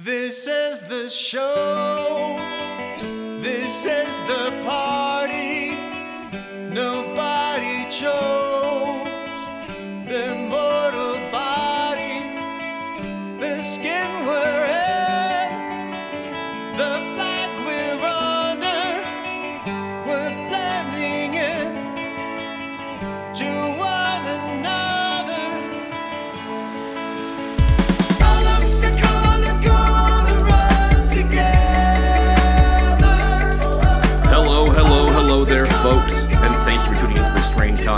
This is the show.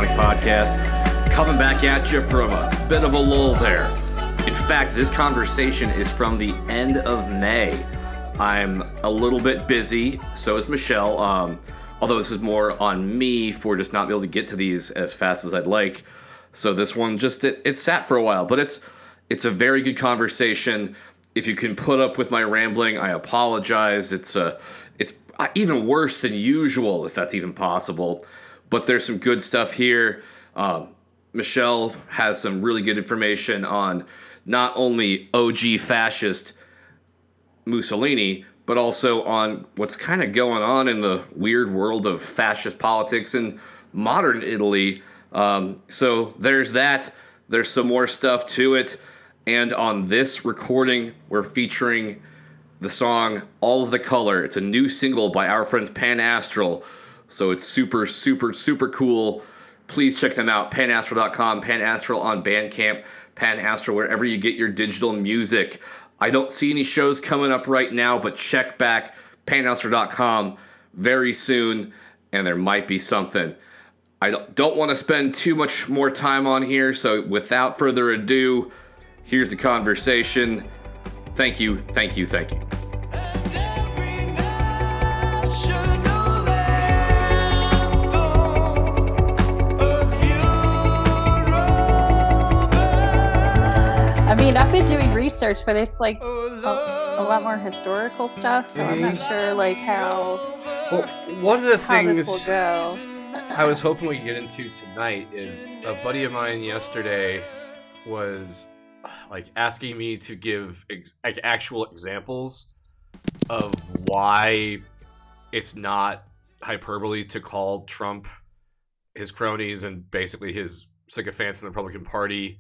Tonic Podcast. Coming back at you from a bit of a lull there. In fact, this conversation is from the end of May. I'm a little bit busy, so is Michelle. Um, although this is more on me for just not being able to get to these as fast as I'd like. So this one just it, it sat for a while, but it's it's a very good conversation. If you can put up with my rambling, I apologize. It's a it's uh, even worse than usual, if that's even possible. But there's some good stuff here. Uh, Michelle has some really good information on not only OG fascist Mussolini, but also on what's kind of going on in the weird world of fascist politics in modern Italy. Um, so there's that. There's some more stuff to it. And on this recording, we're featuring the song All of the Color. It's a new single by our friends Pan Astral. So it's super, super, super cool. Please check them out. Panastral.com, Pan Astral on Bandcamp, Pan Astral wherever you get your digital music. I don't see any shows coming up right now, but check back panastral.com very soon, and there might be something. I don't want to spend too much more time on here, so without further ado, here's the conversation. Thank you, thank you, thank you. Mean, I've been doing research, but it's like Oh, a, a lot more historical stuff, so I'm not sure like how Well, one of the how will things go. I was hoping we could get into tonight is a buddy of mine yesterday was like asking me to give ex- like actual examples of why it's not hyperbole to call Trump his cronies and basically his sycophants in the Republican Party,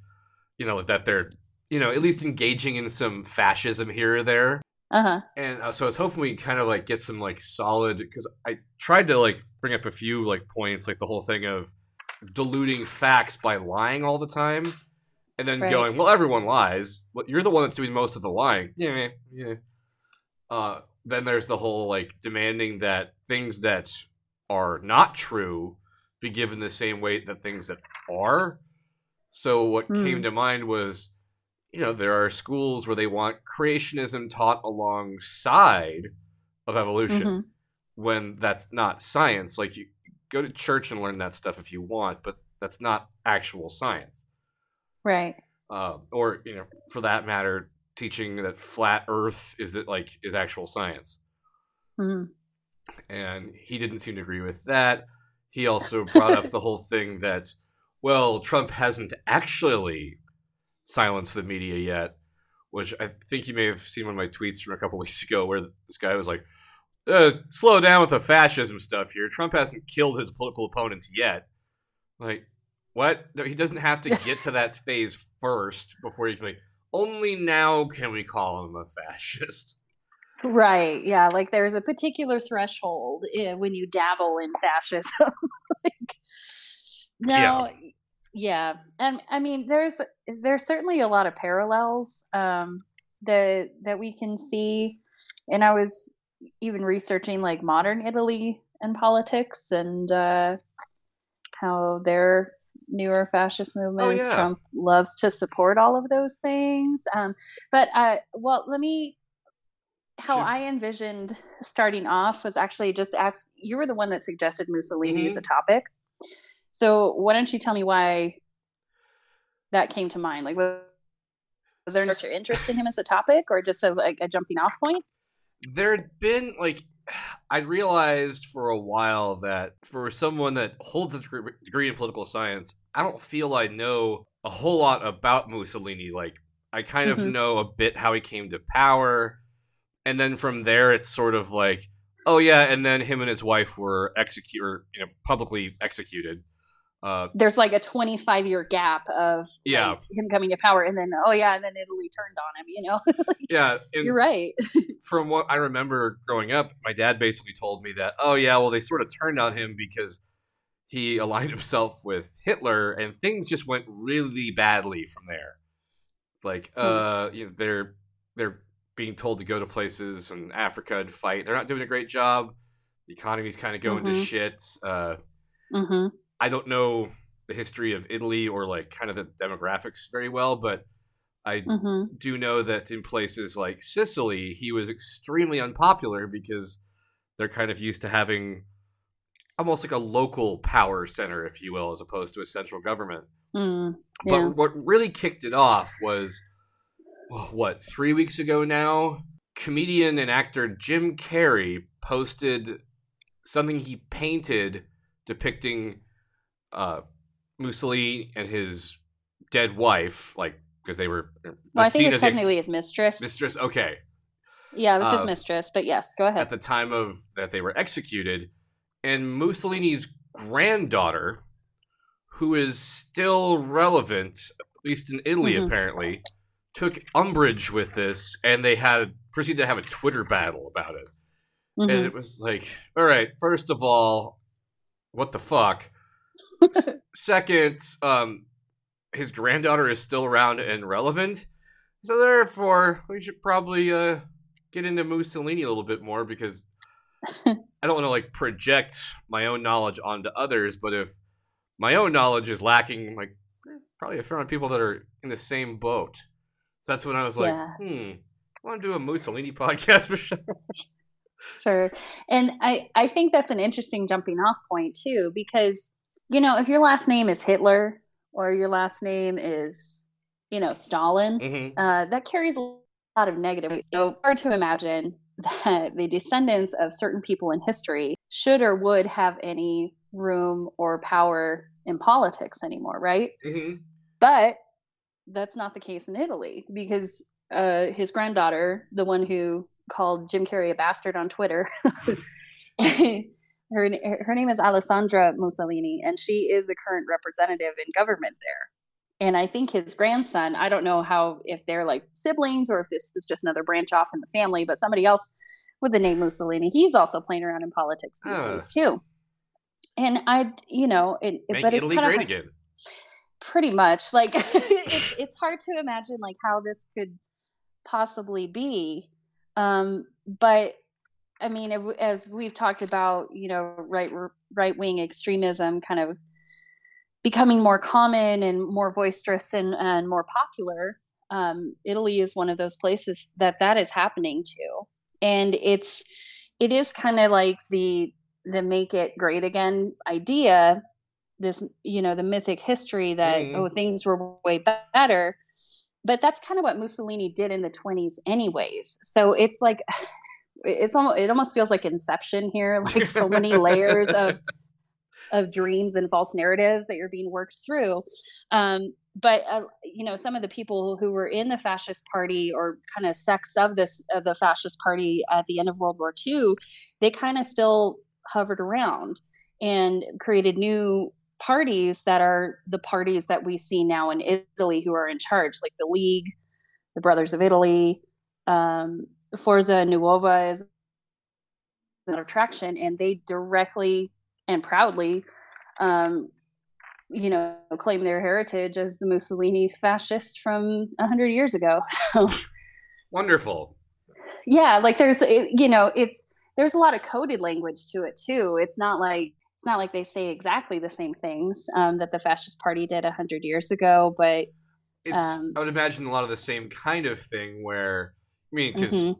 you know, that they're, you know, at least engaging in some fascism here or there Uh huh. and uh, so I was hoping we kind of like get some like solid because I tried to like bring up a few like points, like the whole thing of diluting facts by lying all the time, and then Right. going, "Well, everyone lies. Well, you're the one that's doing most of the lying." Yeah, yeah. Uh, then there's the whole like demanding that things that are not true be given the same weight that things that are. So what Hmm. came to mind was you know, there are schools where they want creationism taught alongside of evolution Mhm. when that's not science. Like you go to church and learn that stuff if you want, but that's not actual science. Right. Um, or you know, for that matter, teaching that flat Earth is that like is actual science. Mhm. And he didn't seem to agree with that. He also brought up the whole thing that, well, Trump hasn't actually silenced the media yet, which I think you may have seen one of my tweets from a couple weeks ago where this guy was like, uh, slow down with the fascism stuff here. Trump hasn't killed his political opponents yet. Like, what? He doesn't have to get to that phase first before he can, like, only now can we call him a fascist. Right. Yeah. Like there's a particular threshold eh, when you dabble in fascism. like, no. Yeah. Yeah and I mean, there's there's certainly a lot of parallels um, that that we can see. And I was even researching like modern Italy and politics and uh, how their newer fascist movements. yeah. Trump loves to support all of those things. Um, but uh, well, let me. How Sure. I envisioned starting off was actually just ask. You were the one that suggested Mussolini as Mhm. a topic. So why don't you tell me why that came to mind? Like, was, there your interest in him as a topic, or just as like a jumping off point? there'd been like I realized for a while that for someone that holds a degree in political science, I don't feel I know a whole lot about Mussolini like I kind of Mhm. know a bit how he came to power, and then from there it's sort of like, oh yeah, and then him and his wife were executed, you know, publicly executed. Uh, There's like a 25 year gap of Yeah. like, him coming to power, and then oh yeah, and then Italy turned on him. You know, yeah, you're right. from what I remember growing up, my dad basically told me that, oh yeah, well they sort of turned on him because he aligned himself with Hitler, and things just went really badly from there. Like, uh, you know, they're they're being told to go to places in Africa and fight. They're not doing a great job. The economy's kind of going to Mhm. shit. Uh, hmm I don't know the history of Italy or like kind of the demographics very well, but I hmm do know that in places like Sicily, he was extremely unpopular because they're kind of used to having almost like a local power center, if you will, as opposed to a central government. Mm, But what really kicked it off was what three weeks ago now. Comedian and actor Jim Carrey posted something he painted depicting uh, Mussolini and his dead wife, like because they were. the Well, I think it's of his- technically his mistress. mistress. Okay, yeah, it was his uh, mistress. But yes, go ahead. at the time of that they were executed, and Mussolini's granddaughter, who is still relevant, at least in Italy Mhm. apparently, took umbrage with this, and they had proceeded to have a Twitter battle about it. Mhm. And it was like, all right, first of all, what the fuck? Second, um, his granddaughter is still around and relevant, so therefore we should probably uh get into Mussolini a little bit more because I don't want to like project my own knowledge onto others, but if my own knowledge is lacking, like probably a fair amount of people that are in the same boat. So that's when I was like, Yeah. hmm, I want to do a Mussolini podcast, Michelle. Sure. And I, I think that's an interesting jumping off point too, because, you know, if your last name is Hitler or your last name is, you know, Stalin, hmm uh, that carries a lot of negative. So hard to imagine that the descendants of certain people in history should or would have any room or power in politics anymore, right? hmm But that's not the case in Italy because uh, his granddaughter, the one who called Jim Carrey a bastard on Twitter, her her name is Alessandra Mussolini, and she is the current representative in government there. And I think his grandson, I don't know how if they're like siblings or if this is just another branch off in the family, but somebody else with the name Mussolini, he's also playing around in politics these days too. And I, you know, it, Make but it's Italy kind of great again. pretty much like it's, it's hard to imagine like how this could possibly be um but i mean as we've talked about you know right right wing extremism kind of becoming more common and more boisterous and, and more popular um italy is one of those places that that is happening to. And it's it is kind of like the the make it great again idea this you know the mythic history that Mhm. oh things were way better. But that's kind of what mussolini did in the 20s anyways. So it's like it's almost it almost feels like inception here like so many layers of of dreams and false narratives that you're being worked through. Um but uh, you know some of the people who were in the fascist party or kind of sects of this of the fascist party at the end of world war ii they kind of still hovered around and created new parties that are the parties that we see now in Italy who are in charge, like the League, the Brothers of Italy, um, Forza Nuova is an attraction, and they directly and proudly, um, you know, claim their heritage as the Mussolini fascists from a hundred years ago. So Wonderful. yeah like there's you know it's there's a lot of coded language to it too it's not like it's not like they say exactly the same things um, that the fascist party did 100 years ago but It's Um, I would imagine a lot of the same kind of thing where I mean because Mhm.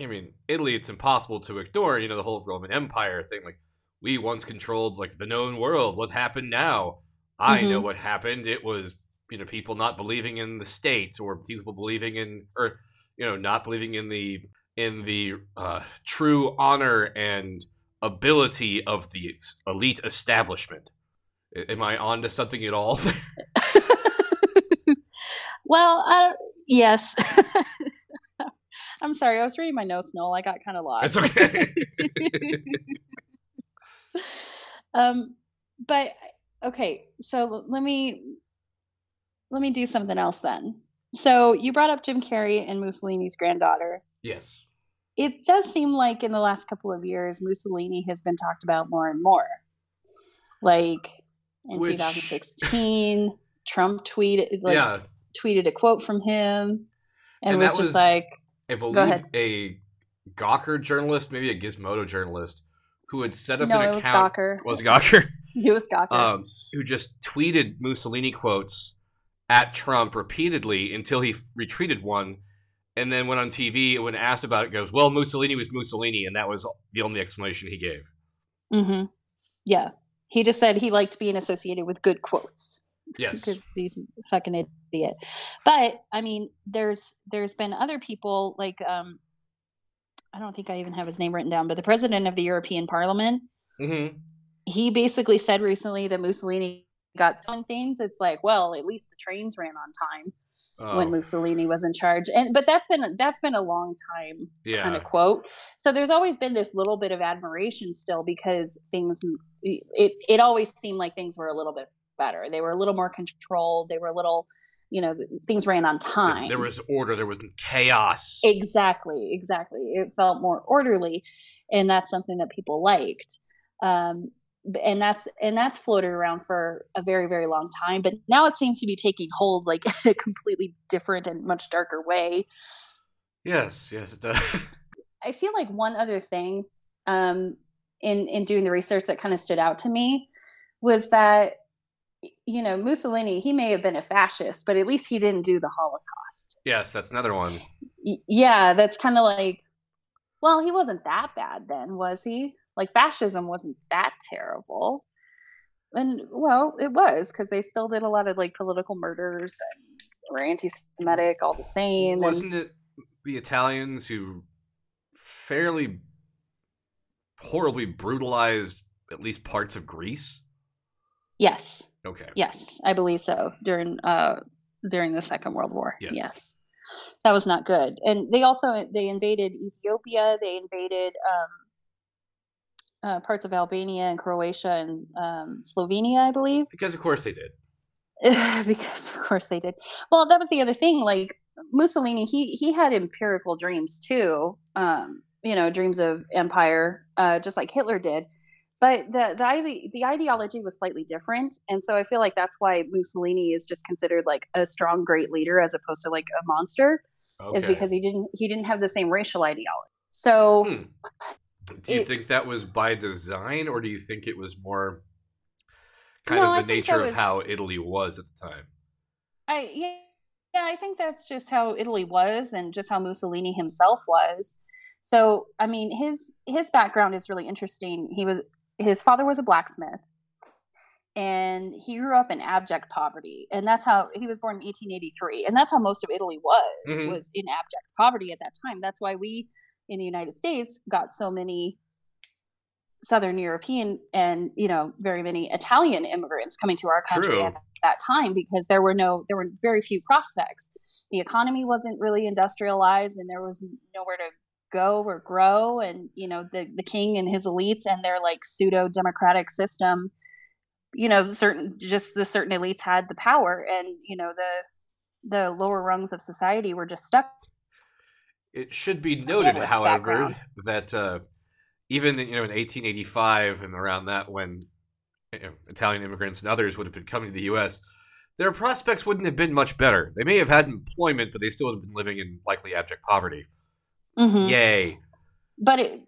I mean Italy it's impossible to ignore you know the whole Roman Empire thing like we once controlled like the known world what happened now I know Mhm. what happened it was you know people not believing in the states or people believing in or you know not believing in the in the uh, true honor and ability of the elite establishment. Am I on to something at all? well uh, Yes. I'm sorry. I was reading my notes, Noel. I got kind of lost. It's okay. um, but okay. So let me let me do something else then. So you brought up Jim Carrey and Mussolini's granddaughter. yes. It does seem like in the last couple of years, Mussolini has been talked about more and more. Like in Which- 2016, Trump tweeted like yeah. tweeted a quote from him and, And was that just like, I believe a Gawker journalist, maybe a Gizmodo journalist, who had set up no, an it was account. Gawker. Was Gawker? It was Gawker. um, who just tweeted Mussolini quotes at Trump repeatedly until he retweeted one, and then went on TV and when asked about it, goes, "Well, Mussolini was Mussolini," and that was the only explanation he gave. hmm Yeah. He just said he liked being associated with good quotes Yes, because he's a fucking idiot. But I mean, there's there's been other people like um, I don't think I even have his name written down, but the president of the European Parliament, hmm he basically said recently that Mussolini got some things. It's like, well, at least the trains ran on time Oh, when Mussolini was in charge, and but that's been that's been a long time yeah, kind of quote. So there's always been this little bit of admiration still because things it it always seemed like things were a little bit better. They were a little more controlled. They were a little, you know, things ran on time. there was order, there was chaos. exactly, exactly. It felt more orderly, and that's something that people liked. Um, and that's and that's floated around for a very very long time but now it seems to be taking hold like in a completely different and much darker way yes, yes, it does. I feel like one other thing um, in in doing the research that kind of stood out to me was that you know Mussolini he may have been a fascist, but at least he didn't do the Holocaust. yes, that's another one. Yeah, that's kind of like, well, he wasn't that bad then, was he? Like fascism wasn't that terrible, and well, it was because they still did a lot of like political murders and were anti-Semitic all the same. Wasn't it the Italians who fairly horribly brutalized at least parts of Greece? yes, Okay. Yes, I believe so. During uh during the Second World War. Yes. That was not good. And they also they invaded Ethiopia, they invaded um uh, parts of Albania and Croatia and um, Slovenia, I believe. Because of course they did. because of course they did. Well, that was the other thing. Like Mussolini, he he had empirical dreams too. Um, you know, dreams of empire, uh, just like Hitler did. But the the ide- the ideology was slightly different, and so I feel like that's why Mussolini is just considered like a strong, great leader as opposed to like a monster, is because he didn't he didn't have the same racial ideology. So Hmm. Do you It- think that was by design, or do you think it was more kind No, of the nature that of how Italy was at the time? I yeah, yeah, I think that's just how Italy was and just how Mussolini himself was. So, I mean, his his background is really interesting. He was his father was a blacksmith and he grew up in abject poverty. And that's how he was born in 1883. And that's how most of Italy was Mhm. was in abject poverty at that time. That's why we in the United States got so many southern European and, you know, very many Italian immigrants coming to our country True. at that time because there were no there were very few prospects the economy wasn't really industrialized and there was nowhere to go or grow and you know the the king and his elites and their like pseudo democratic system you know certain just the certain elites had the power and you know the the lower rungs of society were just stuck It should be noted, however, background. that uh, even you know in 1885 and around that, when you know, Italian immigrants and others would have been coming to the U.S., their prospects wouldn't have been much better. They may have had employment, but they still would have been living in likely abject poverty. Mhm. Yay! but it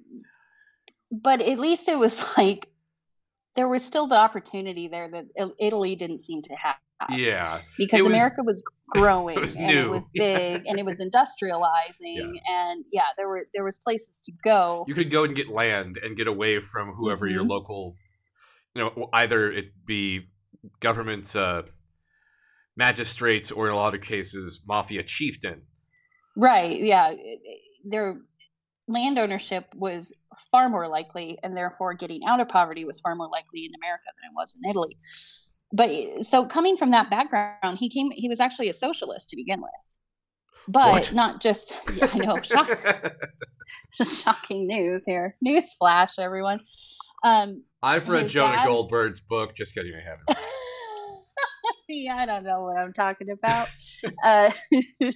but at least it was like there was still the opportunity there that italy didn't seem to have Yeah, because was- america was growing was and it was big and it was industrializing and yeah there were there was places to go you could go and get land and get away from whoever your Mhm. local, you know, either it be government uh, magistrates or in a lot of cases mafia chieftain. Right yeah their land ownership was far more likely and therefore getting out of poverty was far more likely in america than it was in italy but so coming from that background he came he was actually a socialist to begin with but What? not just yeah, I know shock, shocking news here. News flash, everyone. Um, I've read Jonah dad- Goldberg's book. Just kidding, I haven't. yeah, I don't know what I'm talking about. uh,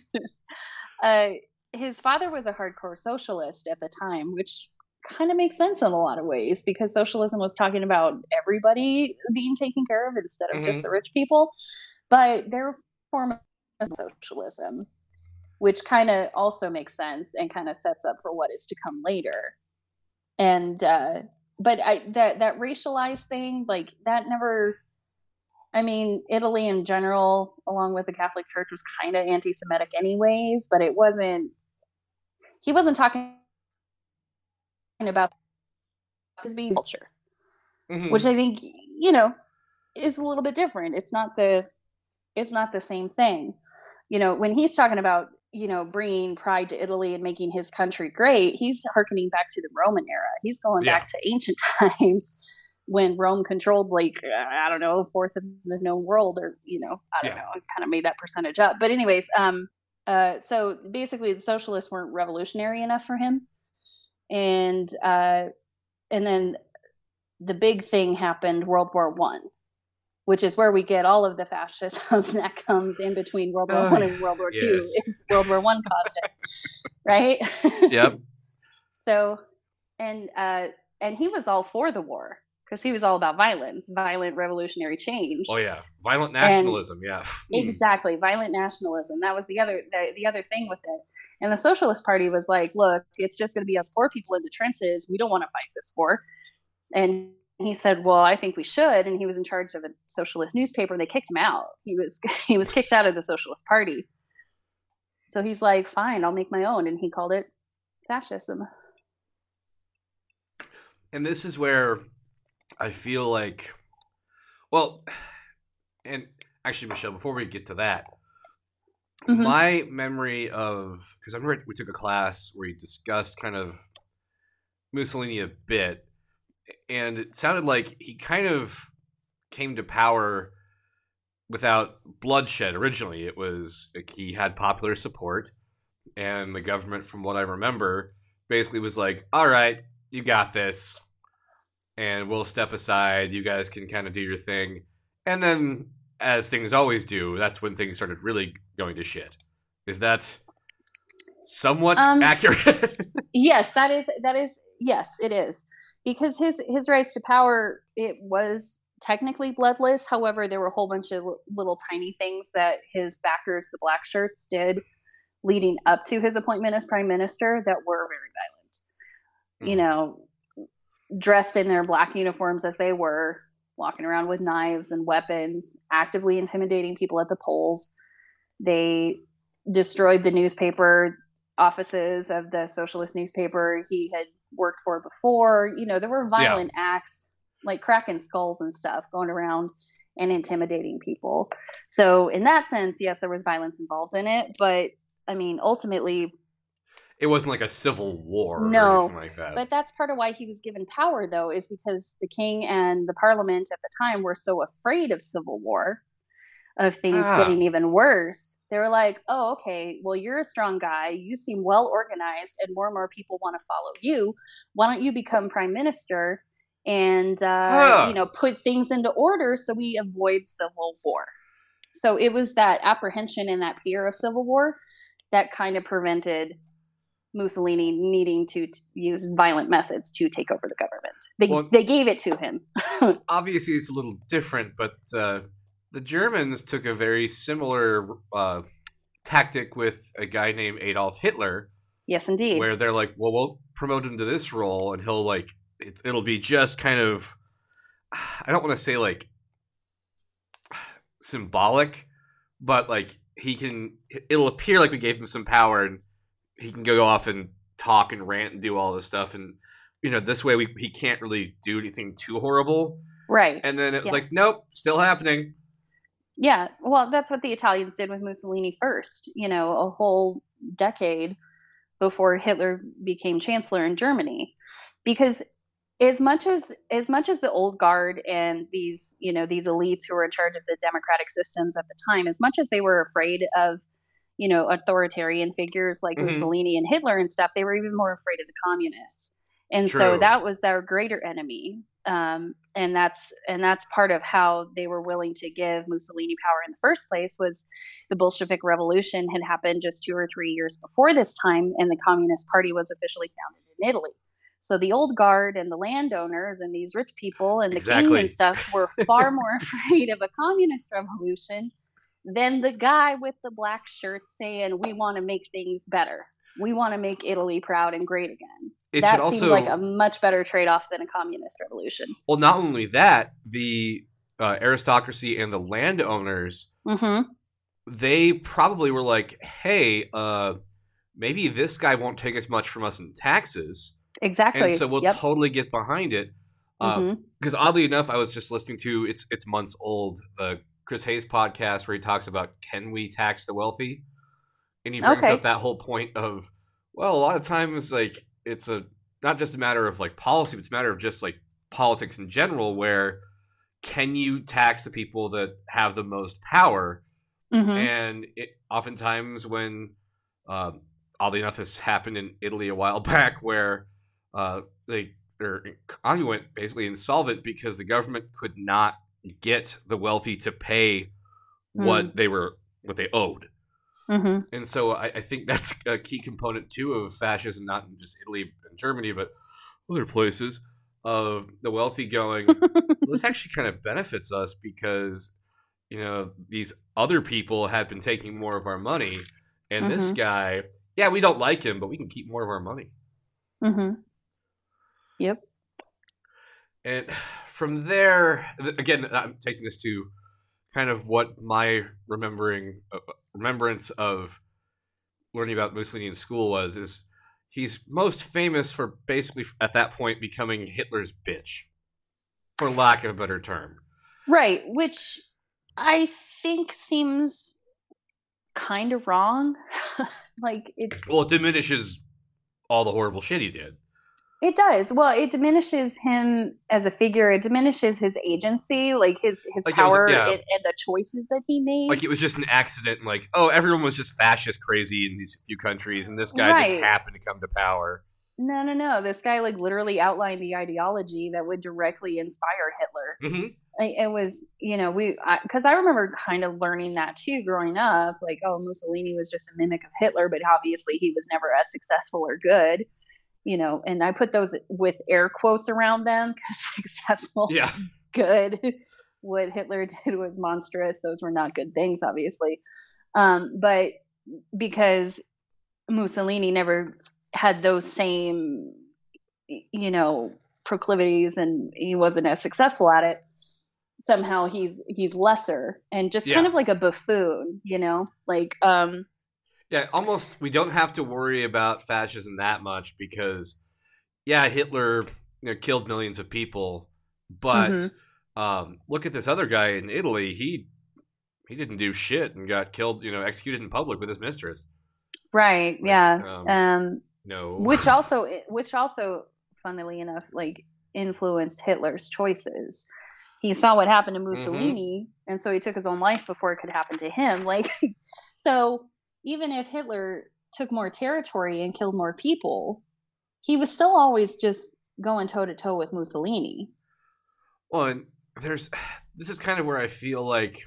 uh, his father was a hardcore socialist at the time, which kind of makes sense in a lot of ways because socialism was talking about everybody being taken care of instead of just Mhm. the rich people. But their form of socialism, which kind of also makes sense and kind of sets up for what is to come later. And uh, but I that that racialized thing, like that never I mean, Italy in general, along with the Catholic Church, was kind of anti-Semitic, anyways. But it wasn't. He wasn't talking about his being culture, Mhm. which I think you know is a little bit different. It's not the. It's not the same thing, you know. When he's talking about you know bringing pride to Italy and making his country great, he's harkening back to the Roman era. He's going Yeah. back to ancient times when Rome controlled like uh, I don't know a fourth of the known world, or you know I don't Yeah. know. I kind of made that percentage up, but anyways, um, uh, so basically the socialists weren't revolutionary enough for him, and uh, and then the big thing happened, World War One. Which is where we get all of the fascism that comes in between World War Oh, One and World War Two. It's World War One caused it, right? Yep. So, and uh, and he was all for the war because he was all about violence, violent revolutionary change. Oh yeah, violent nationalism. yeah. Hmm. Exactly, violent nationalism. That was the other the, the other thing with it. And the Socialist Party was like, look, it's just going to be us poor people in the trenches. We don't want to fight this war. And he said, well, I think we should. And he was in charge of a socialist newspaper, and they kicked him out. He was he was kicked out of the Socialist Party. So he's like, fine, I'll make my own, and he called it fascism. and this is where I feel like, well, and actually, Michelle, before we get to that, Mhm. my memory of because I remember we took a class where we discussed kind of Mussolini a bit, and it sounded like he kind of came to power without bloodshed. Originally, it was like he had popular support, and the government, from what I remember, basically was like, "All right, you got this." And we'll step aside. You guys can kind of do your thing. And then, as things always do, that's when things started really going to shit. Is that somewhat Um, accurate? yes that is that is yes it is because his his rise to power it was technically bloodless however there were a whole bunch of little tiny things that his backers the black shirts did leading up to his appointment as prime minister that were very violent you Mhm. know dressed in their black uniforms as they were walking around with knives and weapons actively intimidating people at the polls they destroyed the newspaper offices of the socialist newspaper he had worked for before. You know, there were violent acts like cracking skulls and stuff going around and intimidating people. So, in that sense, yes, there was violence involved in it. But I mean, ultimately, it wasn't like a civil war No, or anything like that. but that's part of why he was given power, though, is because the king and the parliament at the time were so afraid of civil war, of things Ah. getting even worse. They were like, oh, okay, well, you're a strong guy. You seem well organized, and more and more people want to follow you. Why don't you become prime minister and, uh, Huh. you know, put things into order so we avoid civil war? So it was that apprehension and that fear of civil war that kind of prevented Mussolini needing to t- use violent methods to take over the government. They Well- they gave it to him. Obviously, it's a little different, but uh, the Germans took a very similar uh, tactic with a guy named Adolf Hitler, yes, indeed. where they're like, "Well, we'll promote him to this role, and he'll like it's, it'll be just kind of I don't want to say like symbolic, but like he can it'll appear like we gave him some power and he can go off and talk and rant and do all this stuff. And you know this way we he can't really do anything too horrible. Right. and then it was like nope still happening. Yeah, well, that's what the Italians did with Mussolini first. You know, a whole decade before Hitler became chancellor in Germany, because as much as as much as the old guard and these you know these elites who were in charge of the democratic systems at the time, as much as they were afraid of you know, authoritarian figures like Mhm. Mussolini and Hitler and stuff, they were even more afraid of the communists. And so that was their greater enemy. Um, and that's and that's part of how they were willing to give Mussolini power in the first place was the Bolshevik Revolution had happened just two or three years before this time, and the Communist Party was officially founded in Italy. So the old guard and the landowners and these rich people and the king and stuff were far more afraid of a communist revolution than the guy with the black shirt saying, "We want to make things better. We want to make Italy proud and great again." It that seemed also like a much better trade-off than a communist revolution. well, not only that, the uh, aristocracy and the landowners Mm-hmm. they probably were like, "Hey, uh, maybe this guy won't take as much from us in taxes, Exactly. and so we'll yep. totally get behind it." Because oddly enough, I was just listening to it's it's months old the Chris Hayes podcast where he talks about can we tax the wealthy, and he brings Okay. up that whole point of well, a lot of times like it's a not just a matter of like policy, but it's a matter of just like politics in general, where can you tax the people that have the most power? Mhm. and it, oftentimes when um, oddly enough this happened in italy a while back where uh, they their economy went basically insolvent because the government could not get the wealthy to pay what they were what they owed Mhm. and so I, I think that's a key component too of fascism not in just italy and germany but other places of the wealthy going this actually kind of benefits us because you know these other people have been taking more of our money and this Mhm. guy yeah we don't like him but we can keep more of our money Mhm. Yep. and from there again i'm taking this to kind of what my remembering uh, remembrance of learning about mussolini in school was is he's most famous for basically at that point becoming hitler's bitch for lack of a better term Right, which I think seems kind of wrong. like it's well it diminishes all the horrible shit he did it does. Well, it diminishes him as a figure. It diminishes his agency, like his his Like it was- power yeah. and, and the choices that he made. like it was just an accident and like oh everyone was just fascist crazy in these few countries and this guy just happened to come to power no, no, no. This guy like literally outlined the ideology that would directly inspire Hitler. mm-hmm. I- it was you know we because I, remember kind of learning that too growing up like oh mussolini was just a mimic of hitler but obviously he was never as successful or good you know and i put those with air quotes around them because successful yeah. good. What hitler did was monstrous. Those were not good things obviously. Um, but because mussolini never had those same you know proclivities and he wasn't as successful at it somehow he's he's lesser and just kind of like a buffoon you know? Like um yeah almost we don't have to worry about fascism that much because yeah hitler you know, killed millions of people but Mhm. um, look at this other guy in italy he he didn't do shit and got killed you know executed in public with his mistress right Like, yeah um, um no which also which also funnily enough like influenced hitler's choices he saw what happened to Mm-hmm. mussolini and so he took his own life before it could happen to him like so even if hitler took more territory and killed more people he was still always just going toe to toe with mussolini. Well, and there's this is kind of where I feel like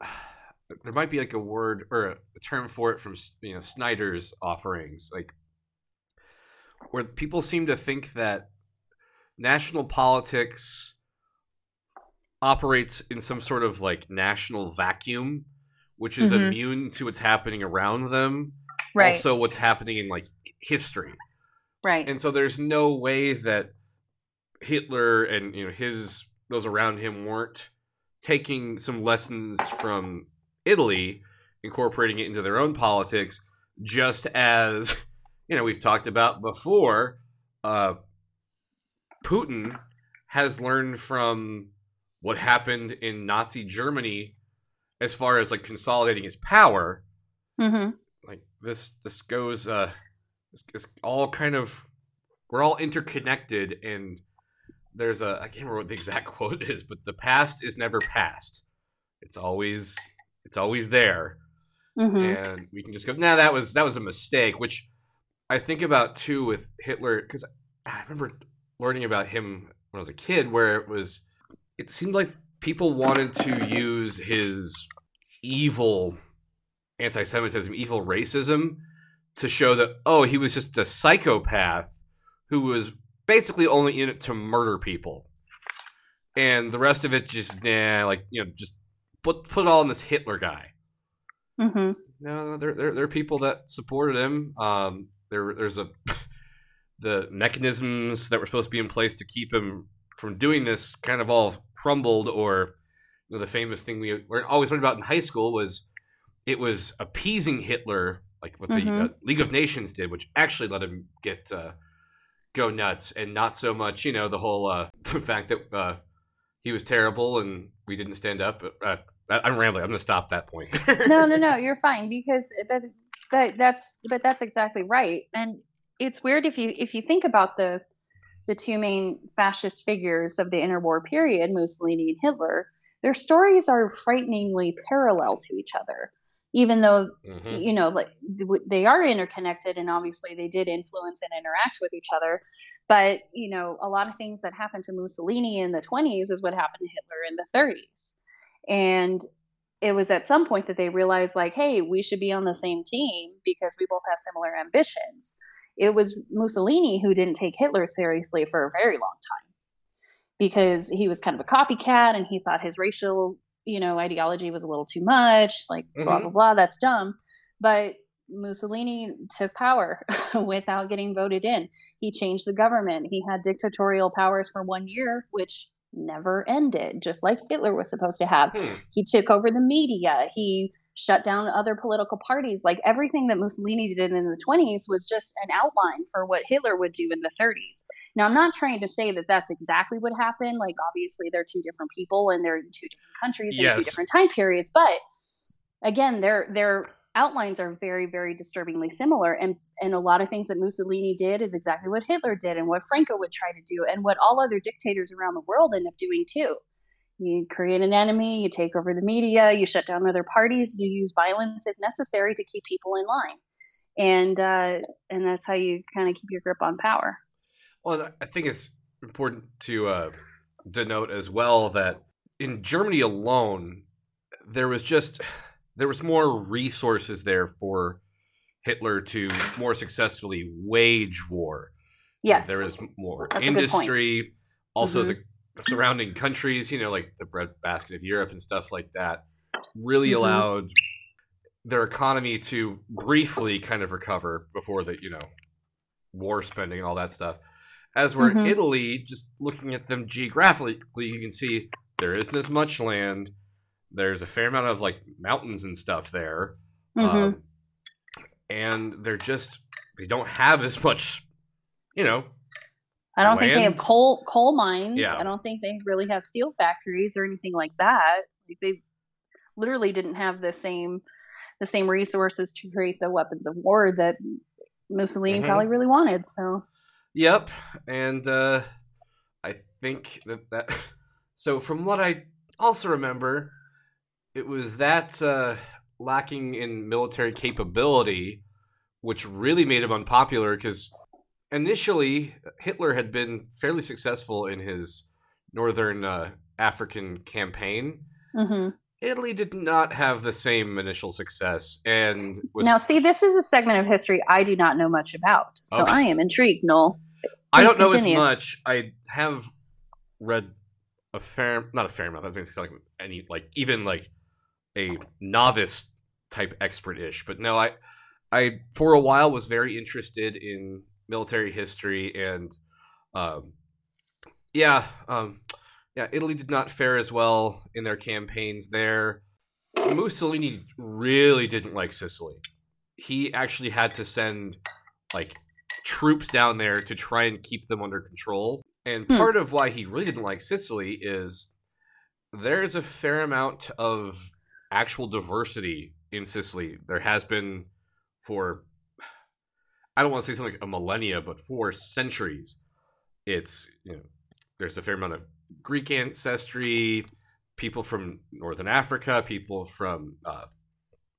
there might be like a word or a, term for it from you know Snyder's offerings, like where people seem to think that national politics operates in some sort of like national vacuum, which is Mhm. immune to what's happening around them, right also what's happening in like history right and so there's no way that Hitler and you know his those around him weren't taking some lessons from Italy, incorporating it into their own politics, just as you know we've talked about before. Uh, Putin has learned from what happened in Nazi Germany as far as like consolidating his power hmm like this this goes uh it's, it's all kind of we're all interconnected and there's a i can't remember what the exact quote is but the past is never past it's always it's always there Mhm. and we can just go, nah, that was that was a mistake. Which I think about too with Hitler because I remember learning about him when I was a kid, where it was it seemed like people wanted to use his evil anti-Semitism, evil racism, to show that oh, he was just a psychopath who was basically only in it to murder people, and the rest of it just nah, like you know, just put put it all in this Hitler guy. Mhm. No, there, there, there are people that supported him. Um, there, there's a the mechanisms that were supposed to be in place to keep him from doing this kind of all crumbled. Or you know, the famous thing we always learned about in high school was it was appeasing Hitler, like what the Mhm. uh, League of Nations did, which actually let him get uh, go nuts, and not so much, you know, the whole uh, the fact that uh, he was terrible and we didn't stand up. Uh, I'm rambling. I'm going to stop that point. no, no, no, you're fine because that, that that's but that's exactly right. And it's weird if you if you think about the the two main fascist figures of the interwar period, Mussolini and Hitler, their stories are frighteningly parallel to each other. Even though Mhm. you know like they are interconnected and obviously they did influence and interact with each other but you know a lot of things that happened to mussolini in the 20s is what happened to hitler in the 30s and it was at some point that they realized like hey we should be on the same team because we both have similar ambitions it was mussolini who didn't take hitler seriously for a very long time because he was kind of a copycat and he thought his racial you know ideology was a little too much like blah Mhm. blah blah that's dumb. But mussolini took power without getting voted in. He changed the government. He had dictatorial powers for one year which never ended just like hitler was supposed to have. Hmm. he took over the media. He shut down other political parties. Like everything that mussolini did in the 20s was just an outline for what hitler would do in the 30s now i'm not trying to say that that's exactly what happened. Like obviously they're two different people and they're in two different countries and two different time periods but again their their outlines are very very disturbingly similar and and a lot of things that mussolini did is exactly what hitler did and what franco would try to do and what all other dictators around the world end up doing too. You create an enemy you take over the media you shut down other parties you use violence if necessary to keep people in line. And uh, and that's how you kind of keep your grip on power. Well, I think it's important to uh, denote as well that in Germany alone, there was just there was more resources there for Hitler to more successfully wage war. yes there is more That's a good point. industry. Also, Mhm. the surrounding countries, you know, like the breadbasket of Europe and stuff like that, really Mhm. allowed their economy to briefly kind of recover before the, you know, war spending and all that stuff. As we're Mhm. Italy, just looking at them geographically, you can see there isn't as much land. There's a fair amount of like mountains and stuff there. Mhm. Um, and they're just they don't have as much, you know. I don't think they have coal coal mines. Yeah. I don't think they really have steel factories or anything like that. Like they literally didn't have the same the same resources to create the weapons of war that Mussolini Mhm. probably really wanted. So Yep, and uh, I think that that. So from what I also remember, it was that uh, lacking in military capability, which really made him unpopular. Because initially, Hitler had been fairly successful in his northern uh, African campaign. mhm. Italy did not have the same initial success, and was now, see, this is a segment of history I do not know much about, so Okay. I am intrigued. Noel, I don't know continue. as much. I have read a fair, not a fair amount. I think it's like any, like even like a novice type expert-ish. But no, I, I for a while was very interested in military history and, um, yeah, um, yeah. Italy did not fare as well in their campaigns there. Mussolini really didn't like Sicily. He actually had to send like troops down there to try and keep them under control. And Hmm. part of why he really didn't like Sicily is there's a fair amount of actual diversity in Sicily. There has been for I don't want to say something like a millennia, but for centuries. It's you know there's a fair amount of Greek ancestry, people from northern Africa, people from uh,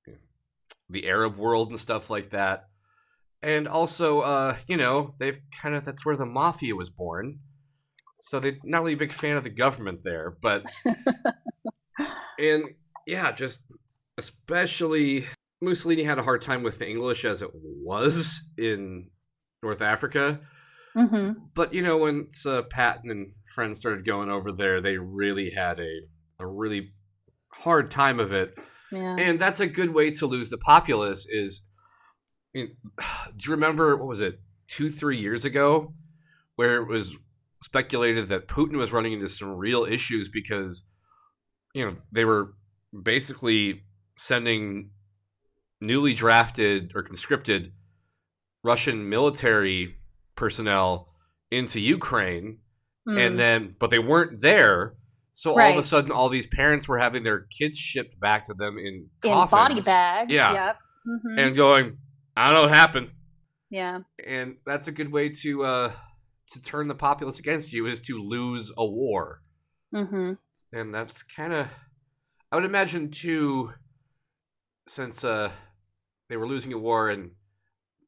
you know, the Arab world and stuff like that. And also, uh, you know, they've kind of that's where the mafia was born. So they're not really a big fan of the government there, but and yeah, just especially Mussolini had a hard time with the English as it was in North Africa. hmm But you know, when uh, Patton and friends started going over there, they really had a a really hard time of it, Yeah. and that's a good way to lose the populace. Is I mean, do you remember what was it two three years ago, where it was speculated that Putin was running into some real issues because you know they were basically sending newly drafted or conscripted Russian military personnel into Ukraine Mm. and then but they weren't there so all of a sudden all these parents were having their kids shipped back to them in in body bags. Yeah. Yep. hmm and going i don't know what happened yeah. and that's a good way to uh to turn the populace against you is to lose a war hmm and that's kind of i would imagine too since uh they were losing a war and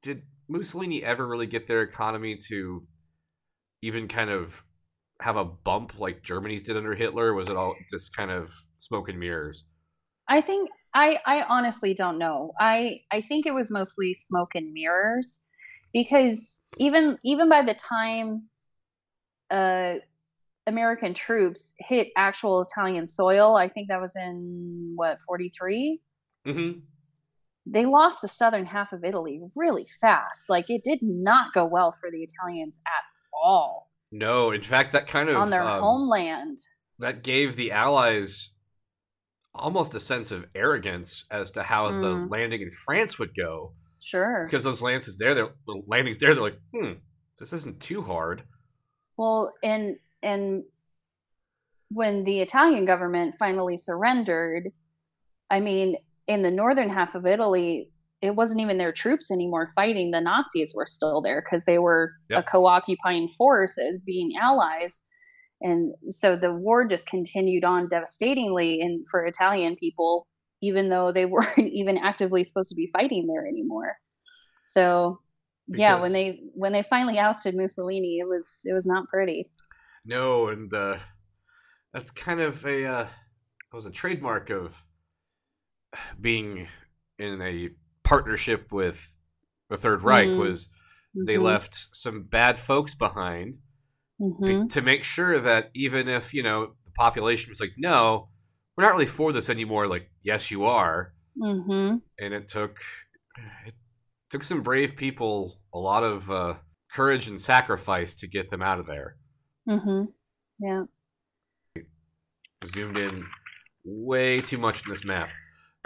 did mussolini ever really get their economy to even kind of have a bump like germany's did under hitler was it all just kind of smoke and mirrors I think I I honestly don't know. I I think it was mostly smoke and mirrors because even even by the time uh American troops hit actual Italian soil, I think that was in what 43, mm-hmm. they lost the southern half of Italy really fast. Like it did not go well for the Italians at all no in fact that kind of on their um, homeland. that gave the allies almost a sense of arrogance as to how the Mm. landing in france would go Sure. because those lances there, the landings there, they're like, hmm, this isn't too hard. Well, and and when the Italian government finally surrendered, I mean, in the northern half of Italy, it wasn't even their troops anymore fighting. The Nazis were still there because they were a co-occupying force as being allies. And so the war just continued on devastatingly and for Italian people, even though they weren't even actively supposed to be fighting there anymore. So yeah, when they when they finally ousted Mussolini, it was it was not pretty. No, and uh, that's kind of a uh, it was a trademark of being in a partnership with the Third Reich Mm. was they Mhm. left some bad folks behind be- Mhm. to make sure that even if you know the population was like, no, we're not really for this anymore. Like, yes, you are. Mhm. and it took it took some brave people a lot of uh, courage and sacrifice to get them out of there. Mhm. Yeah. Zoomed in way too much in this map.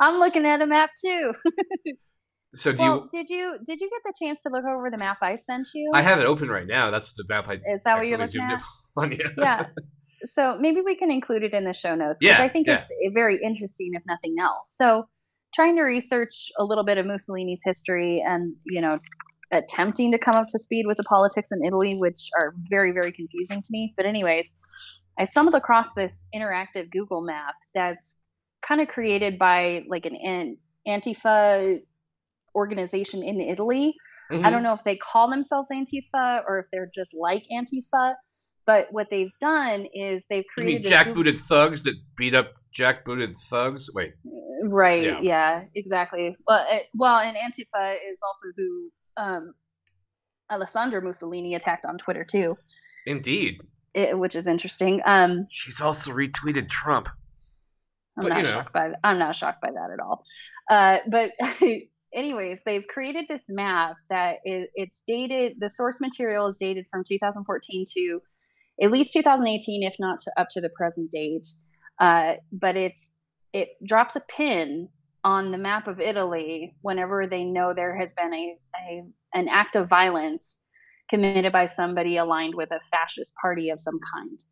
I'm looking at a map too. So do well, you? did you did you get the chance to look over the map I sent you? I have it open right now. That's the map I Is that what you're looking zoomed at? in on. Yeah. yeah. So maybe we can include it in the show notes because Yeah, I think yeah. it's eh, very interesting, if nothing else. So, trying to research a little bit of Mussolini's history and you know, attempting to come up to speed with the politics in Italy, which are very very confusing to me. But anyways, I stumbled across this interactive Google map that's kind of created by like an, an Antifa organization in Italy. I Mm-hmm. don't know if they call themselves Antifa or if they're just like Antifa. But what they've done is they've You mean created jackbooted thugs that beat up jackbooted thugs? Wait, right? Yeah. Yeah, exactly. Well, it, well, and Antifa is also who um, Alessandra Mussolini attacked on Twitter too, indeed. it, which is interesting. Um, She's also retweeted Trump. I'm But, not know. shocked by I'm not shocked by that at all. Uh, but anyways, they've created this map that is, it's dated. The source material is dated from 2014 to at least 2018, if not to up to the present date. Uh, but it's it drops a pin on the map of Italy whenever they know there has been a, a an act of violence committed by somebody aligned with a fascist party of some kind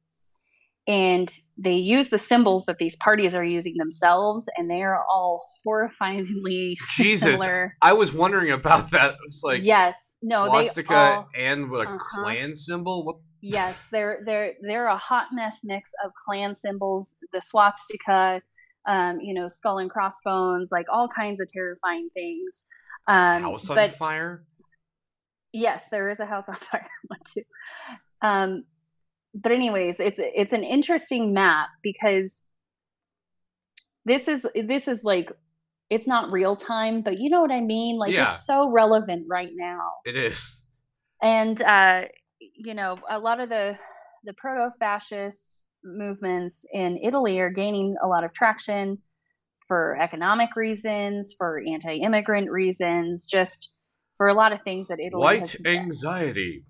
and they use the symbols that these parties are using themselves and they are all horrifyingly Jesus, similar I was wondering about that. It's like yes no swastika they all and a Uh-huh. Klan symbol. What? yes they're they're they're a hot mess mix of Klan symbols the swastika um, you know, skull and crossbones, like all kinds of terrifying things. Um, House on but fire. yes, there is a house on fire one too. Um, but anyways, it's it's an interesting map because this is this is like it's not real time, but you know what I mean. Like Yeah. it's so relevant right now, It is. and uh, you know a lot of the the proto-fascist movements in Italy are gaining a lot of traction for economic reasons, for anti-immigrant reasons, just for a lot of things that Italy White anxiety.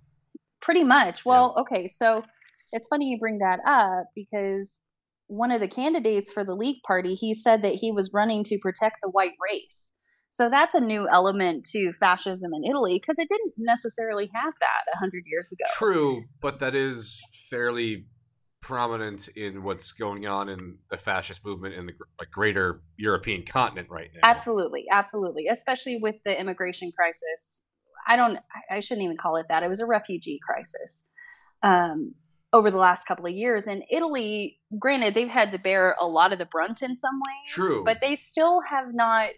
pretty much. Well okay so it's funny you bring that up because one of the candidates for the league party he said that he was running to protect the white race. So that's a new element to fascism in italy because it didn't necessarily have that 100 years ago. True, but that is fairly prominent in what's going on in the fascist movement in the like greater European continent right now. absolutely absolutely especially with the immigration crisis i don't I- shouldn't even call it that it was a refugee crisis um, over the last couple of years and italy granted they've had to bear a lot of the brunt in some ways True. but they still have not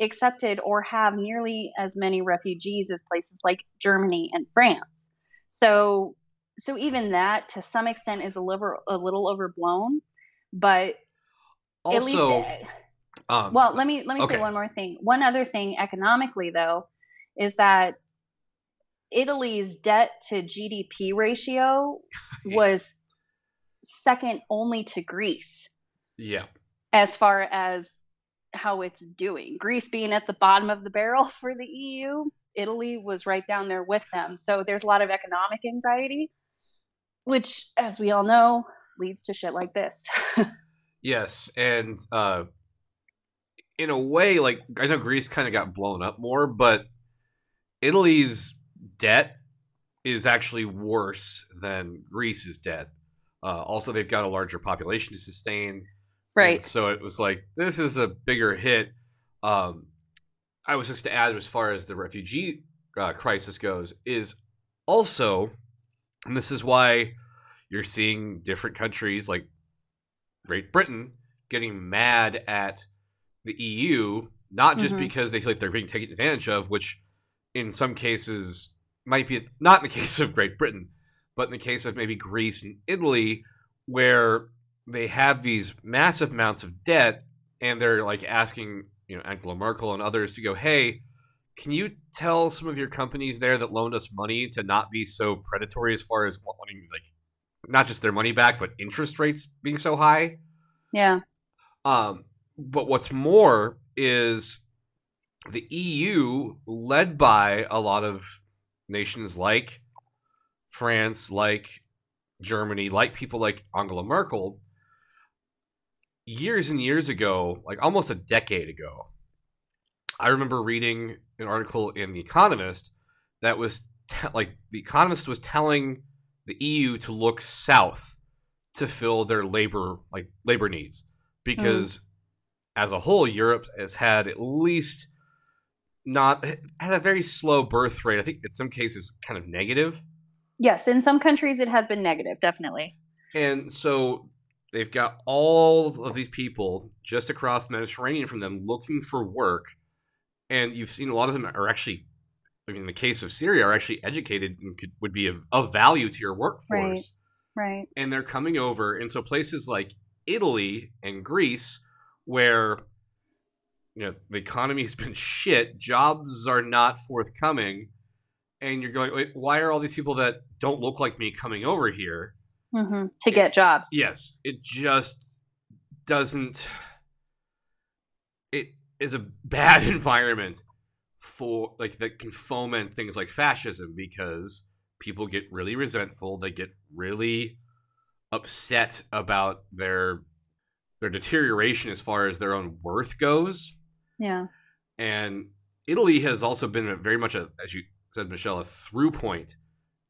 accepted or have nearly as many refugees as places like germany and france so so even that to some extent is a little a little overblown but at least it- um, well, let me let me okay. say one more thing. One other thing economically though is that Italy's debt to GDP ratio was second only to Greece yeah, as far as how it's doing. Greece being at the bottom of the barrel for the EU, Italy was right down there with them. So there's a lot of economic anxiety, which as we all know leads to shit like this. yes, and uh, in a way, like I know Greece kind of got blown up more, but Italy's debt is actually worse than Greece's debt. Uh, also, they've got a larger population to sustain. Right. And so it was like this is a bigger hit. Um, I was just to add as far as the refugee uh, crisis goes is also, and this is why you're seeing different countries like Great Britain getting mad at the EU, not just Mhm. because they feel like they're being taken advantage of, which in some cases might be not in the case of Great Britain, but in the case of maybe Greece and Italy, where they have these massive amounts of debt and they're like asking, you know, Angela Merkel and others to go, hey, can you tell some of your companies there that loaned us money to not be so predatory as far as wanting like not just their money back, but interest rates being so high? yeah. Um, but what's more is the EU, led by a lot of nations like France, like Germany, like people like Angela Merkel, years and years ago, like almost a decade ago, I remember reading an article in The Economist that was te- like The Economist was telling the EU to look south to fill their labor like labor needs because as a whole Europe has had at least not had a very slow birth rate. I think in some cases kind of negative. Yes, in some countries it has been negative, definitely. And so they've got all of these people just across the Mediterranean from them looking for work. And you've seen a lot of them are actually, I mean, in the case of Syria, are actually educated and could, would be of, of value to your workforce. Right. right. And they're coming over. And so places like Italy and Greece, where you know the economy has been shit, jobs are not forthcoming, and you're going, Wait, why are all these people that don't look like me coming over here? hmm To get jobs. Yes, it just doesn't. Is a bad environment for like that can foment things like fascism because people get really resentful. They get really upset about their their deterioration as far as their own worth goes. Yeah. And Italy has also been a, very much a, as you said, Michelle, a through point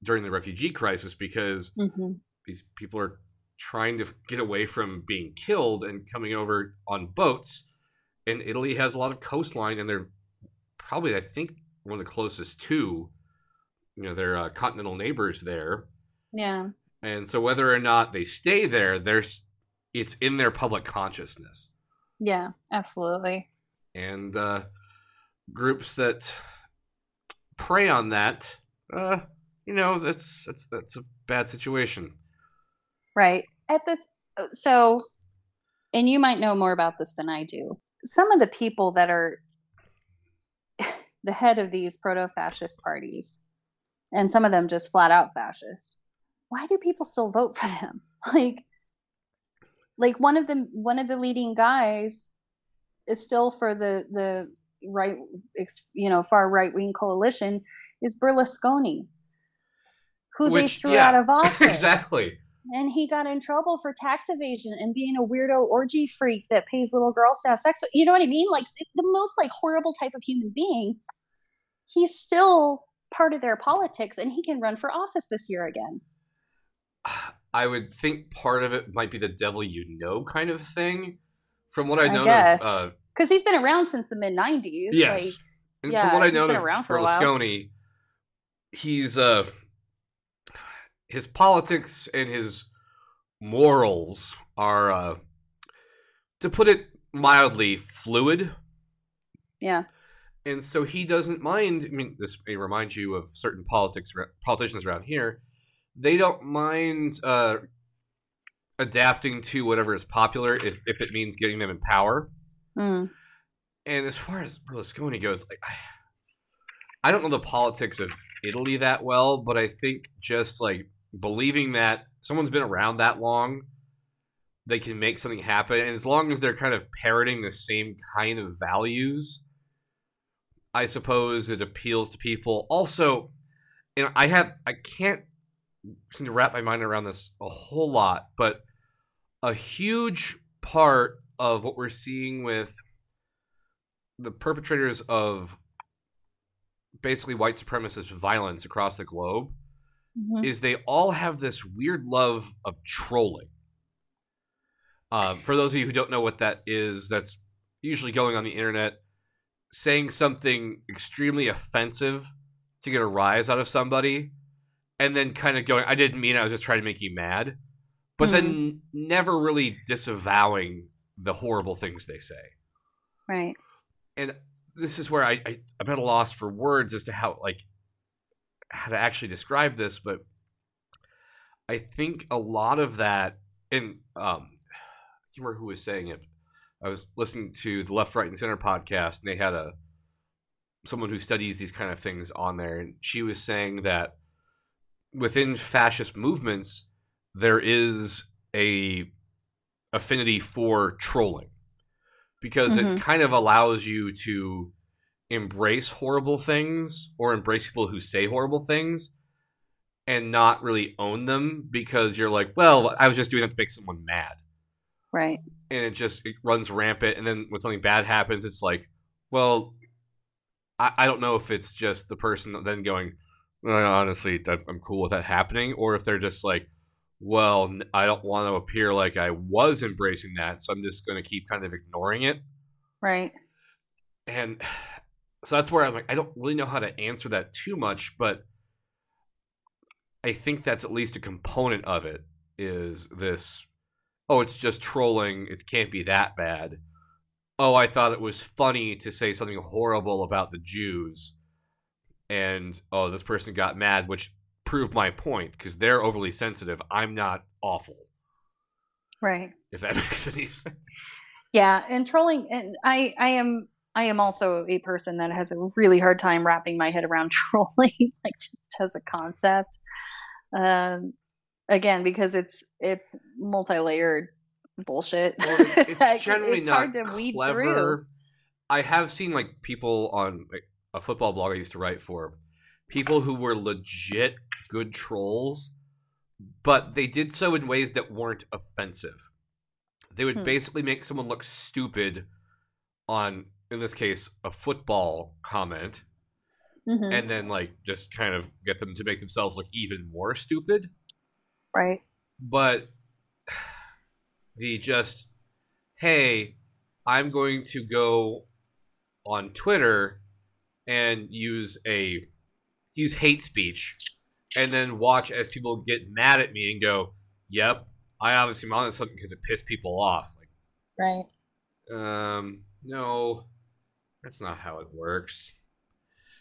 during the refugee crisis because hmm these people are trying to get away from being killed and coming over on boats. And Italy has a lot of coastline, and they're probably, I think, one of the closest to, you know, their uh, continental neighbors there. Yeah. And so, whether or not they stay there, there's it's in their public consciousness. Yeah, absolutely. and uh, groups that prey on that, uh, you know, that's that's that's a bad situation. Right. At this, so, and you might know more about this than I do. Some of the people that are the head of these proto fascist parties, and some of them just flat out fascist, why do people still vote for them? Like, like one of the one of the leading guys is still for the the right you know far right wing coalition is Berlusconi who they threw yeah, out of office exactly. And he got in trouble for tax evasion and being a weirdo orgy freak that pays little girls to have sex. You know what I mean? Like the most like horrible type of human being. He's still part of their politics, and he can run for office this year again. I would think part of it might be the devil you know kind of thing. From what I I know of, uh, Because he's been around since the mid '90s. yes, Like, and yeah, from what I know of around for a while. Berlusconi, he's uh, his politics and his morals are, uh, to put it mildly, fluid. yeah, and so he doesn't mind. I mean, this may remind you of certain politics politicians around here. They don't mind uh, adapting to whatever is popular if, if it means getting them in power. Mm, And as far as Berlusconi goes, like I, I don't know the politics of Italy that well, but I think just like believing that someone's been around that long, they can make something happen, and as long as they're kind of parroting the same kind of values, I suppose it appeals to people. Also, you know, I have I can't seem to wrap my mind around this a whole lot, but a huge part of what we're seeing with the perpetrators of basically white supremacist violence across the globe mhm. is they all have this weird love of trolling. Um, for those of you who don't know what that is, that's usually going on the internet, saying something extremely offensive to get a rise out of somebody, and then kind of going, "I didn't mean it. I was just trying to make you mad," but then never really disavowing the horrible things they say right. and this is where I, I I'm at a loss for words as to how like how to actually describe this, but I think a lot of that and um I remember who was saying it. I was listening to the Left, Right, and Center podcast, and they had a someone who studies these kind of things on there, and she was saying that within fascist movements there is a affinity for trolling because Mhm. it kind of allows you to embrace horrible things or embrace people who say horrible things and not really own them because you're like, well, I was just doing that to make someone mad. Right. And it just it runs rampant. And then when something bad happens, it's like, well, I, I don't know if it's just the person then going, "Uh, honestly, I'm cool with that happening, or if they're just like, well, I don't want to appear like I was embracing that, so I'm just going to keep kind of ignoring it. Right. And so that's where I'm like, I don't really know how to answer that too much, but I think that's at least a component of it is this oh, it's just trolling, it can't be that bad. Oh, I thought it was funny to say something horrible about the Jews. And oh, this person got mad, which proved my point because they're overly sensitive. I'm not awful, Right. if that makes any sense. Yeah, and trolling and I I am I am also a person that has a really hard time wrapping my head around trolling like just as a concept. Um again because it's it's multi-layered bullshit. Well, it's generally it's not hard to weed clever. I have seen like people on like, a football blog I used to write for, people who were legit good trolls, but they did so in ways that weren't offensive. They would Hmm. basically make someone look stupid on, in this case, a football comment, Mhm, and then like just kind of get them to make themselves look even more stupid right. but the just hey i'm going to go on twitter and use a use hate speech and then watch as people get mad at me and go yep i obviously am on something because it pissed people off like Right. Um, no, that's not how it works.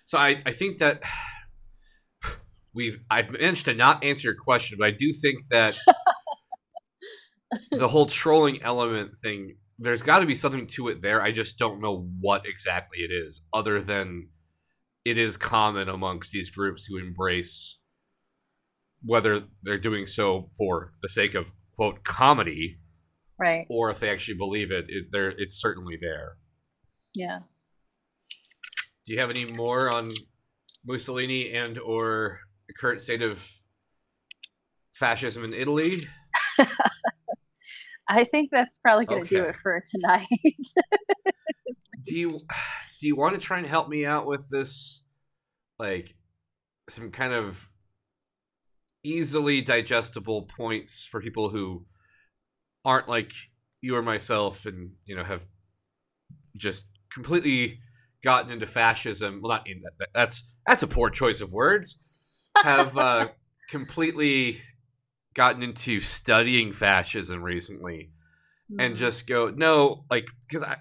So I, I think that we've I've managed to not answer your question, but I do think that the whole trolling element thing, there's got to be something to it there. I just don't know what exactly it is, other than it is common amongst these groups who embrace whether they're doing so for the sake of quote comedy Right. or if they actually believe it, it there it's certainly there. Yeah. Do you have any more on Mussolini and or the current state of fascism in Italy? I think that's probably going to do it for tonight. Do you do you want to try and help me out with this like some kind of easily digestible points for people who aren't like you or myself and you know have just completely gotten into fascism well not in that that- that's that's a poor choice of words have uh completely gotten into studying fascism recently and Mm. just go no like because i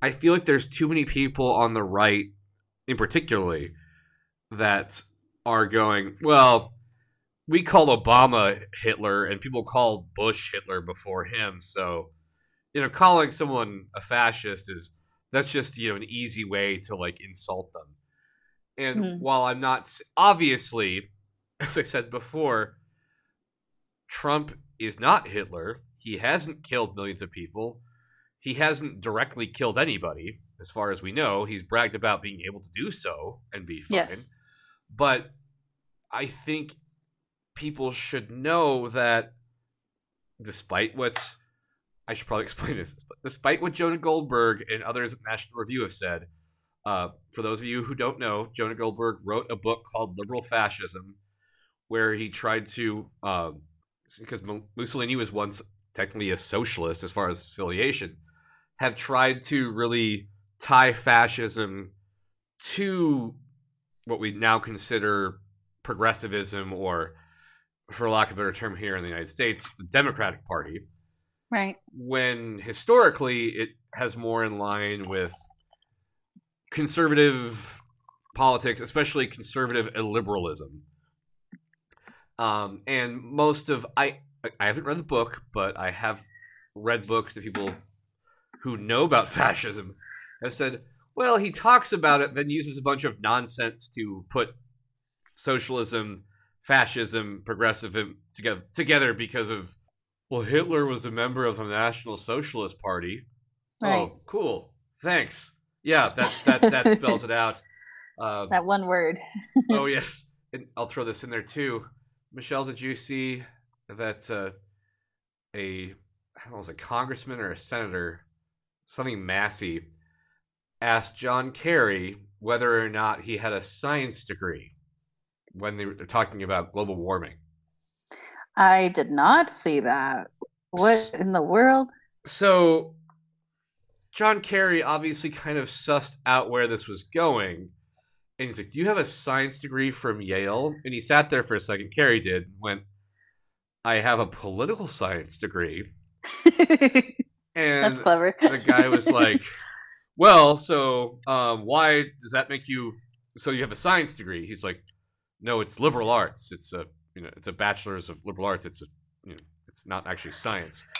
i feel like there's too many people on the right in particularly that are going well we called obama hitler and people called bush hitler before him so you know calling someone a fascist is that's just you know an easy way to like insult them and Mhm. while i'm not obviously as i said before Trump is not Hitler. He hasn't killed millions of people. He hasn't directly killed anybody, as far as we know. He's bragged about being able to do so and be fine. Yes. But I think people should know that despite what I should probably explain this, but despite what Jonah Goldberg and others at National Review have said, uh, for those of you who don't know, Jonah Goldberg wrote a book called Liberal Fascism, where he tried to, um, because Mussolini was once technically a socialist as far as affiliation, have tried to really tie fascism to what we now consider progressivism, or for lack of a better term here in the United States, the Democratic Party right. when historically it has more in line with conservative politics, especially conservative illiberalism. Um, and most of I I haven't read the book, but I have read books that people who know about fascism have said, well, he talks about it, then uses a bunch of nonsense to put socialism, fascism, progressivism together together because of well, Hitler was a member of the National Socialist Party. Right. Oh, cool. Thanks. Yeah, that that that spells it out. Um, That one word. oh yes, and I'll throw this in there too. Michelle, did you see that uh, a I don't know, was a congressman or a senator, something Massie, asked John Kerry whether or not he had a science degree when they were talking about global warming. I did not see that. What in the world? So John Kerry obviously kind of sussed out where this was going. And he's like, Do you have a science degree from Yale? And he sat there for a second, Kerry did, and went, I have a political science degree. And That's clever. the guy was like, Well, so um, why does that make you so you have a science degree? He's like, No, it's liberal arts. It's a you know, it's a bachelor's of liberal arts. It's a you know, it's not actually science.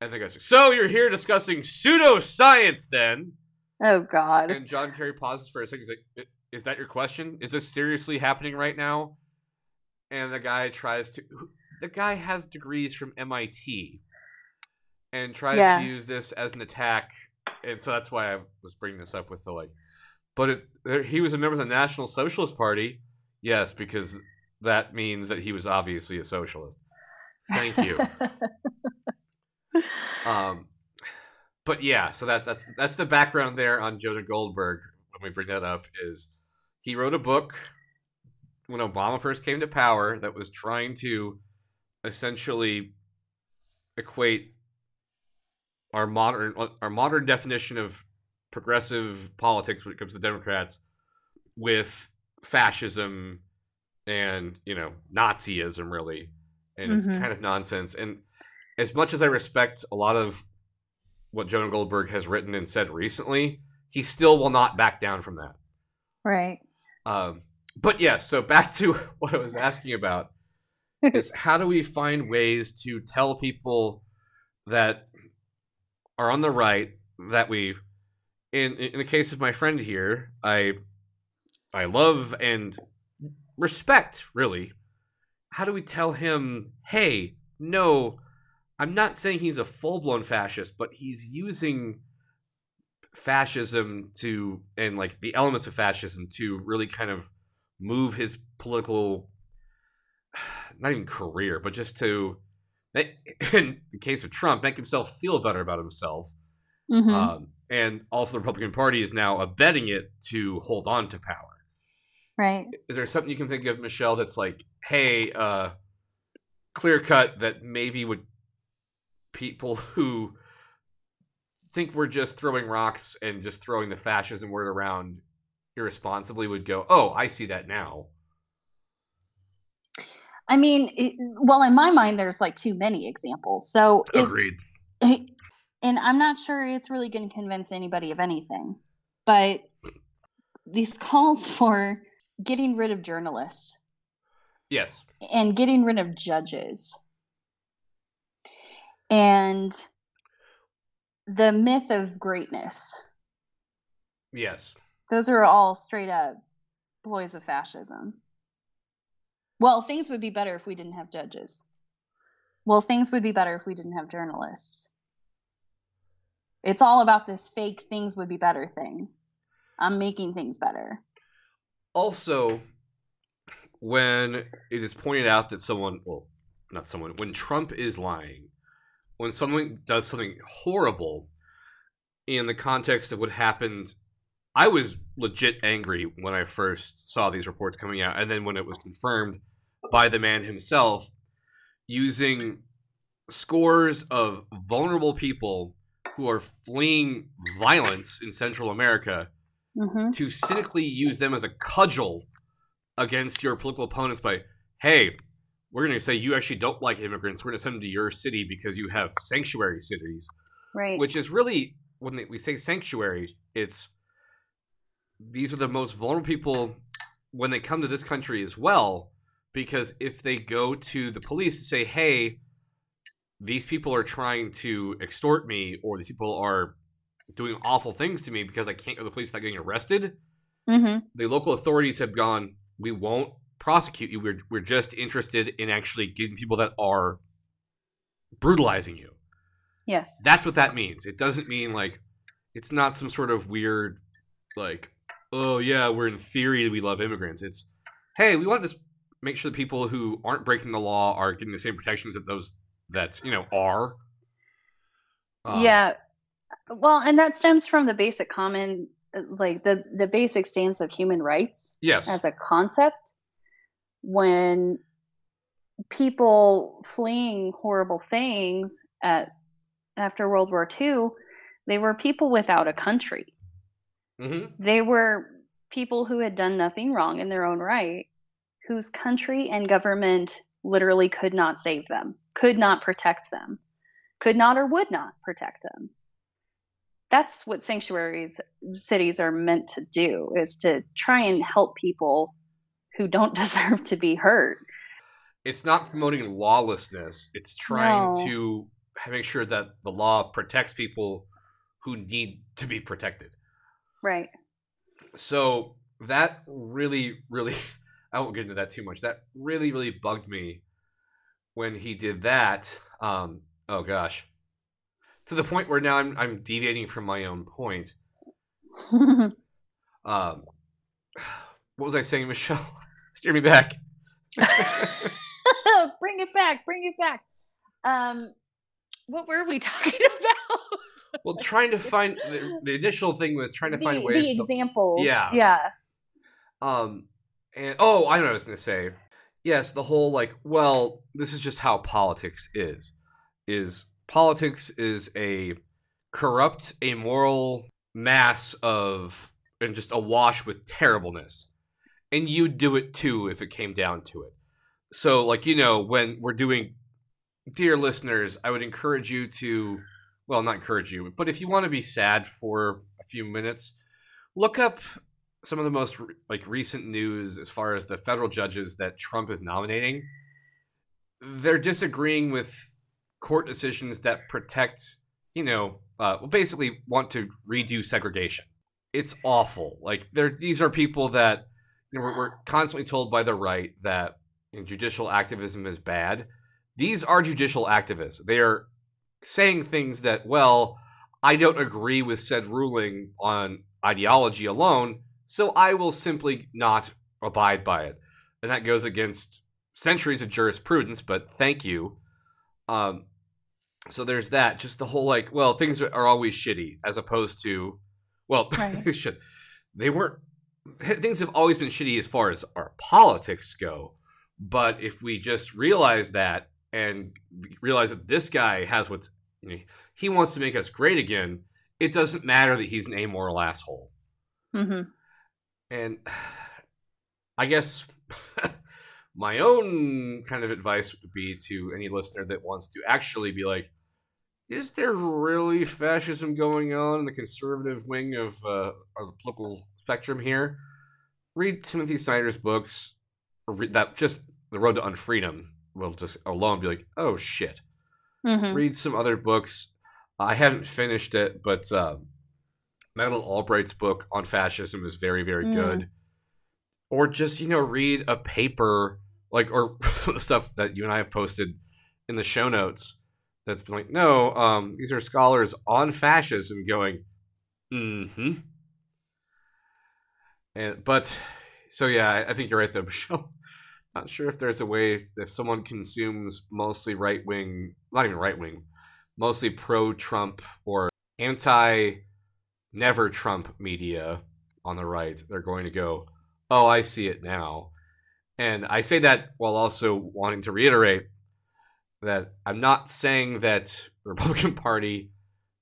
And the guy's like, So you're here discussing pseudoscience then? oh God. And John Kerry pauses for a second. He's like, Is that your question? Is this seriously happening right now? And the guy tries to. The guy has degrees from MIT and tries Yeah. to use this as an attack. And so that's why I was bringing this up with the like. But it, he was a member of the National Socialist Party. Yes, because that means that he was obviously a socialist. Thank you. Um, but yeah, so that that's that's the background there on Jonah Goldberg. When we bring that up, is he wrote a book when Obama first came to power that was trying to essentially equate our modern our modern definition of progressive politics when it comes to Democrats with fascism and you know Nazism really, and it's Mhm. kind of nonsense. And as much as I respect a lot of what Jonah Goldberg has written and said recently, he still will not back down from that. Right. Um, but yes, so back to what I was asking about is how do we find ways to tell people that are on the right that we in in the case of my friend here, I I love and respect really. How do we tell him, "Hey, no, I'm not saying he's a full-blown fascist, but he's using fascism to and like the elements of fascism to really kind of move his political not even career but just to in the case of Trump make himself feel better about himself Mhm. um, and also the Republican Party is now abetting it to hold on to power right. is there something you can think of Michelle that's like hey uh clear cut that maybe would people who think we're just throwing rocks and just throwing the fascism word around irresponsibly would go oh i see that now I mean, it, well, in my mind, there's like too many examples. So agreed it's, and I'm not sure it's really going to convince anybody of anything. But these calls for getting rid of journalists. Yes. And getting rid of judges. And the myth of greatness. Yes. Those are all straight up ploys of fascism. Well things would be better if we didn't have judges. Well things would be better if we didn't have journalists. It's all about this fake things would be better thing. I'm making things better also when it is pointed out that someone well not someone when trump is lying when someone does something horrible in the context of what happened i was legit angry when i first saw these reports coming out. And then when it was confirmed by the man himself using scores of vulnerable people who are fleeing violence in central america hmm to cynically use them as a cudgel against your political opponents by, hey, we're going to say you actually don't like immigrants. We're going to send them to your city because you have sanctuary cities, right which is really, when we say sanctuary, it's these are the most vulnerable people when they come to this country as well. Because if they go to the police to say, hey, these people are trying to extort me, or these people are doing awful things to me because I can't go to the police without getting arrested, hmm the local authorities have gone, we won't prosecute you. We're, we're just interested in actually getting people that are brutalizing you. yes That's what that means. It doesn't mean like, it's not some sort of weird, like, oh yeah, we're in theory we love immigrants. It's, hey, we want to make sure the people who aren't breaking the law are getting the same protections that those that, you know, are. Um, yeah well and that stems from the basic common like the the basic stance of human rights Yes. as a concept. When people fleeing horrible things at after world war ii they were people without a country. Hmm they were people who had done nothing wrong in their own right whose country and government literally could not save them could not protect them could not or would not protect them that's what sanctuaries cities are meant to do is to try and help people who don't deserve to be hurt it's not promoting lawlessness. It's trying No. to make sure that the law protects people who need to be protected. right So that really, really, I won't get into that too much. That really, really bugged me when he did that. Um, oh gosh, to the point where now I'm I'm deviating from my own point. Um, what was I saying, Michelle? Steer me back. bring it back bring it back um what were we talking about Well, trying to find the, the initial thing was trying to find the, ways the to examples Yeah. yeah Um, and oh, I know what I was going to say. Yes, the whole like, well, this is just how politics is. Is politics is a corrupt, amoral mass of and just awash with terribleness, and you'd do it too if it came down to it. So, like you know, when we're doing, dear listeners, I would encourage you to well, not encourage you, but if you want to be sad for a few minutes, look up some of the most like recent news as far as the federal judges that Trump is nominating. They're disagreeing with court decisions that protect, you know, uh, basically want to redo segregation. It's awful. Like they're these are people that you know, we're, we're constantly told by the right that you know, judicial activism is bad. These are judicial activists. They are saying things that, well, I don't agree with said ruling on ideology alone, so I will simply not abide by it. And that goes against centuries of jurisprudence, but thank you. Um, so there's that. Just the whole like, well, things are always shitty, as opposed to, well, Right. shit. They weren't. Things have always been shitty as far as our politics go. But if we just realize that and realize that this guy has what's you know, he wants to make us great again, it doesn't matter that he's an amoral asshole. hmm And I guess my own kind of advice would be to any listener that wants to actually be like, is there really fascism going on in the conservative wing of, uh, of the political spectrum here? Read Timothy Snyder's books, or read that just The Road to Unfreedom will just alone be like, oh shit hmm read some other books. I haven't finished it, but Madeleine Albright's book on fascism is very, very Mm. good. Or just you know read a paper like or some of the stuff that you and I have posted in the show notes. That's been like, no, um, these are scholars on fascism going, mm-hmm. And but so yeah, I, think you're right though, Michelle. Not sure if there's a way if someone consumes mostly right wing, not even right wing, mostly pro Trump or anti never Trump media on the right, they're going to go, oh, I see it now. And I say that while also wanting to reiterate that I'm not saying that the Republican Party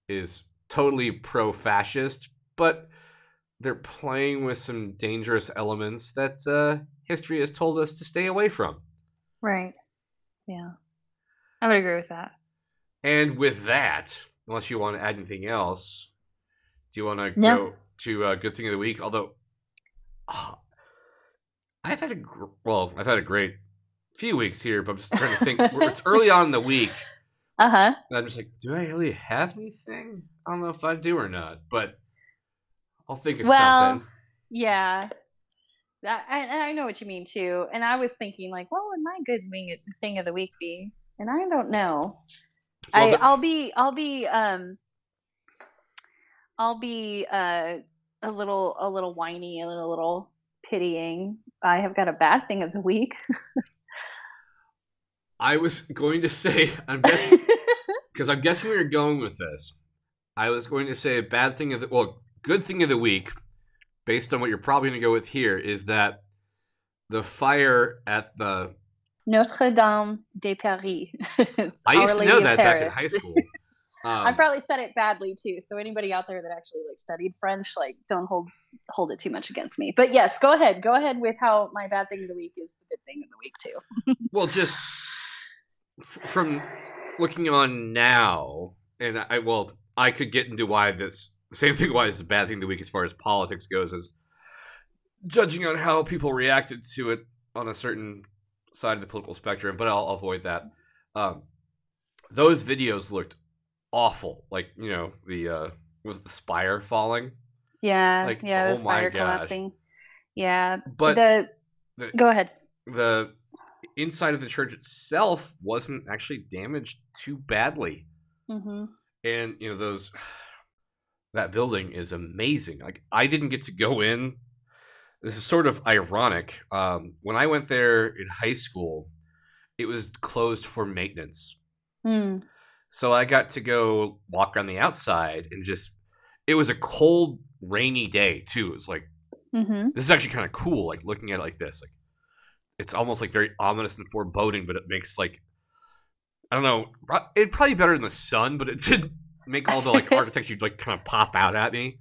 is totally pro fascist, but they're playing with some dangerous elements that uh, history has told us to stay away from. Right. Yeah. I would agree with that. And with that, unless you want to add anything else, do you want to No. go to uh, good thing of the week? Although, ah, I've had a gr- well, I've had a great few weeks here, but I'm just trying to think. it's early on in the week, Uh huh. and I'm just like, do I really have anything? I don't know if I do or not, but I'll think of Well, something. Yeah. That, and and I know what you mean too. And I was thinking, like, what would my good thing of the week be? And I don't know. So I, the- I'll be, I'll be, um, I'll be uh, a little, a little whiny and a little pitying. I have got a bad thing of the week. I was going to say, I'm guessing because I'm guessing where you're going with this. I was going to say a bad thing of the well, good thing of the week, based on what you're probably going to go with here, is that the fire at the Notre Dame de Paris. I used to know that back in high school. I Um, probably said it badly too. So anybody out there that actually like studied French, like don't hold hold it too much against me. But yes, go ahead. Go ahead with how my bad thing of the week is the good thing of the week too. well, just f- from looking on now, and I well, I could get into why this same thing why it's a bad thing of the week as far as politics goes is judging on how people reacted to it on a certain side of the political spectrum, but I'll avoid that. Um, those videos looked awful. Like you know the uh, was the spire falling, Yeah, Like, yeah, oh the my spire gosh. collapsing. Yeah, but the the, go ahead. the inside of the church itself wasn't actually damaged too badly. mm-hmm. and you know those that building is amazing like i didn't get to go in this is sort of ironic um, when i went there in high school it was closed for maintenance Mm. so i got to go walk on the outside and just it was a cold rainy day too It's like hmm this is actually kind of cool like looking at it like this like it's almost like very ominous and foreboding but it makes like i don't know it probably better than the sun but it did make all the like architecture like kind of pop out at me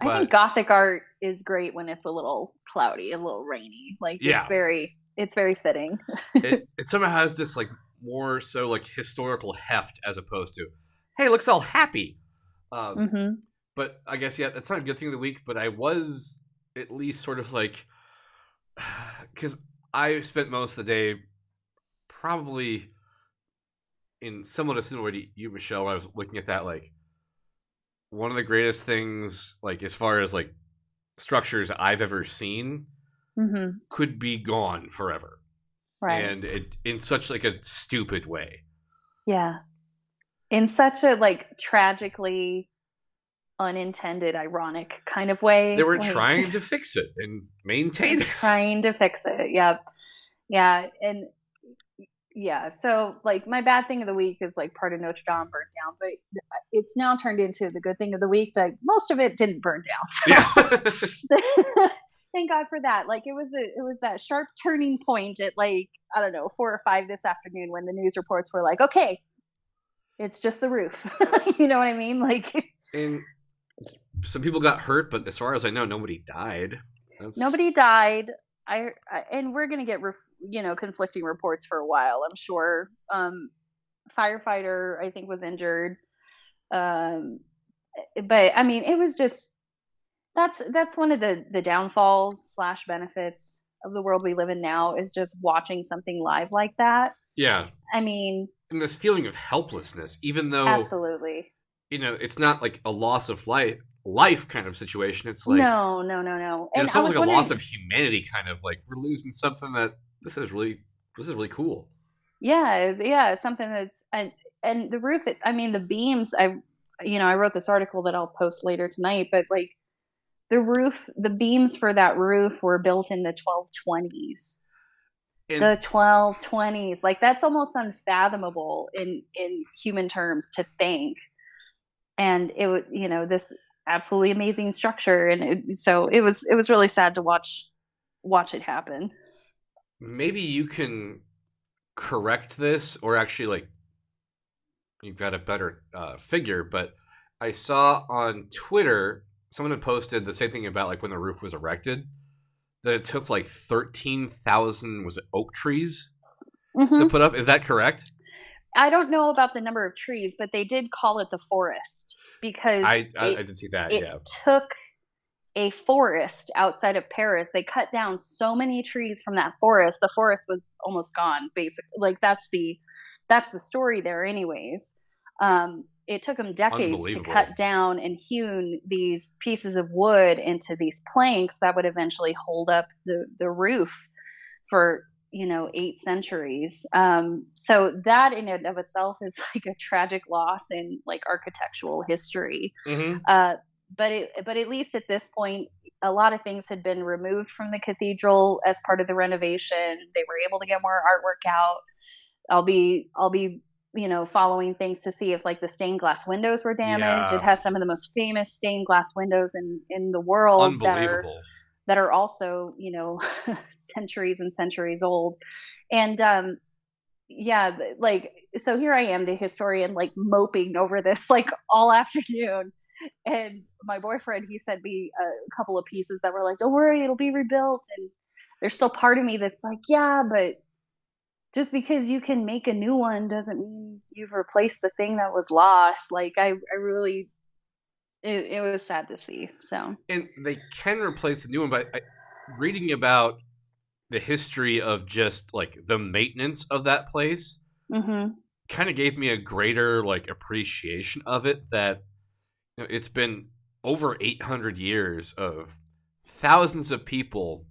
I but think Gothic art is great when it's a little cloudy, a little rainy. Like Yeah. it's very, it's very fitting. it, it somehow has this like more so like historical heft as opposed to hey, it looks all happy. Um, hmm but I guess yeah, that's not a good thing of the week. But I was at least sort of like, because I spent most of the day probably in somewhat a similar way to you, Michelle. I was looking at that, like one of the greatest things, like as far as like structures I've ever seen, hmm could be gone forever, Right. and it in such like a stupid way. Yeah. In such a like tragically unintended, ironic kind of way. They were like, trying to fix it and maintain it. trying to fix it. Yep. Yeah. And yeah. So like my bad thing of the week is like part of Notre Dame burned down, but it's now turned into the good thing of the week that most of it didn't burn down. So Yeah. thank God for that. Like it was a it was that sharp turning point at like I don't know four or five this afternoon when the news reports were like, okay, it's just the roof. you know what I mean? Like and some people got hurt, but as far as I know, nobody died. That's, nobody died. I, I and we're gonna get ref, you know conflicting reports for a while. I'm sure. Um, firefighter I think was injured. Um, but I mean it was just that's that's one of the the downfalls slash benefits of the world we live in now is just watching something live like that. Yeah, I mean, and this feeling of helplessness, even though absolutely. you know it's not like a loss of life, life kind of situation. It's like no, no, no, no. And it's almost like a loss of humanity, kind of like we're losing something that this is really this is really cool. yeah yeah something that's and and the roof it, i mean the beams i you know i wrote this article that i'll post later tonight but like the roof the beams for that roof were built in the 1220s And the 1220s like that's almost unfathomable in in human terms to think and it would you know this absolutely amazing structure and it, so it was it was really sad to watch watch it happen. Maybe you can correct this or actually like you've got a better uh, figure but i saw on twitter someone had posted the same thing about like when the roof was erected that it took like 13,000 was it oak trees Mhm. to put up? Is that correct I don't know about the number of trees, but they did call it the forest because I, I it, i did see that it yeah took a forest outside of Paris. They cut down so many trees from that forest. The forest was almost gone, basically. Like that's the that's the story there, anyways. Um, it took them decades to cut down and hewn these pieces of wood into these planks that would eventually hold up the the roof for you know eight centuries um, so that in and of itself is like a tragic loss in like architectural history hmm uh, but it, but at least at this point, a lot of things had been removed from the cathedral as part of the renovation. They were able to get more artwork out. I'll be I'll be you know following things to see if like the stained glass windows were damaged. Yeah. It has some of the most famous stained glass windows in in the world that are unbelievable that are also you know centuries and centuries old. And um yeah like so here i am the historian like moping over this like all afternoon. And my boyfriend he sent me a couple of pieces that were like don't worry it'll be rebuilt. And there's still part of me that's like yeah but just because you can make a new one doesn't mean you've replaced the thing that was lost. Like i i really it, it was sad to see so. And they can replace the new one but I, reading about the history of just like the maintenance of that place mm-hmm. kind of gave me a greater like appreciation of it that you know, it's been over 800 years of thousands of people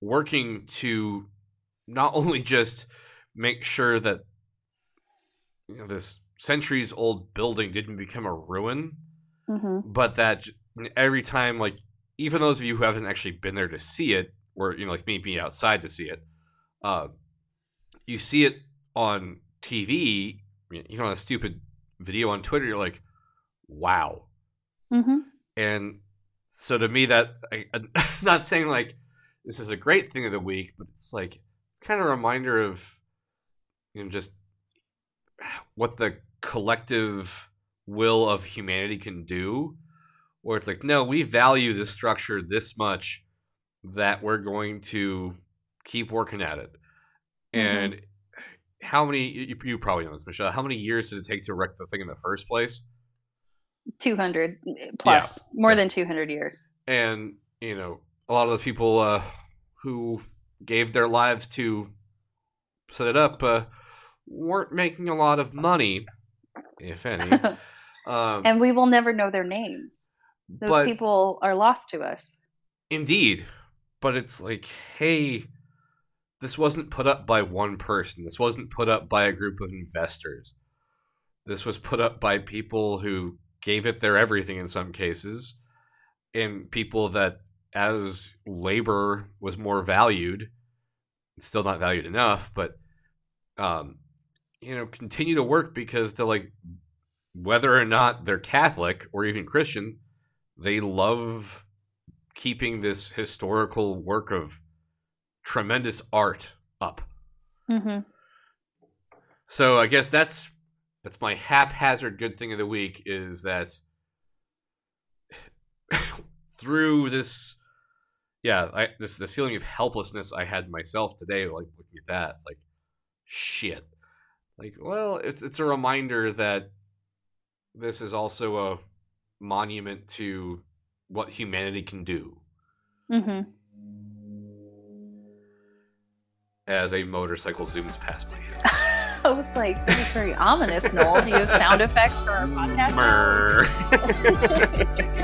working to not only just make sure that you know this centuries old building didn't become a ruin mm-hmm but that every time like even those of you who haven't actually been there to see it or you know like me being outside to see it uh you see it on tv you know on a stupid video on twitter you're like wow Mm-hmm. and so to me that I, I'm not saying like this is a great thing of the week but it's like it's kind of a reminder of you know just what the collective will of humanity can do or it's like no we value this structure this much that we're going to keep working at it and how many? You, you probably know this, Michelle. How many years did it take to erect the thing in the first place? 200 plus, more Yeah. than 200 years. and you know a lot of those people uh, who gave their lives to set it up uh, weren't making a lot of money, if any. Um, and we will never know their names. Those but people are lost to us. indeed, but it's like, hey, this wasn't put up by one person. This wasn't put up by a group of investors. This was put up by people who gave it their everything in some cases, and people that, as labor was more valued, it's still not valued enough, but um, you know, continue to work because they're like, whether or not they're Catholic or even Christian, they love keeping this historical work of tremendous art up. hmm So I guess that's that's my haphazard good thing of the week is that through this yeah, I, this this feeling of helplessness I had myself today, like looking at that, it's like shit. Like, well, it's it's a reminder that this is also a monument to what humanity can do mm-hmm. as a motorcycle zooms past my head. I was like, this is very ominous, Noel. Do you have sound effects for our podcast?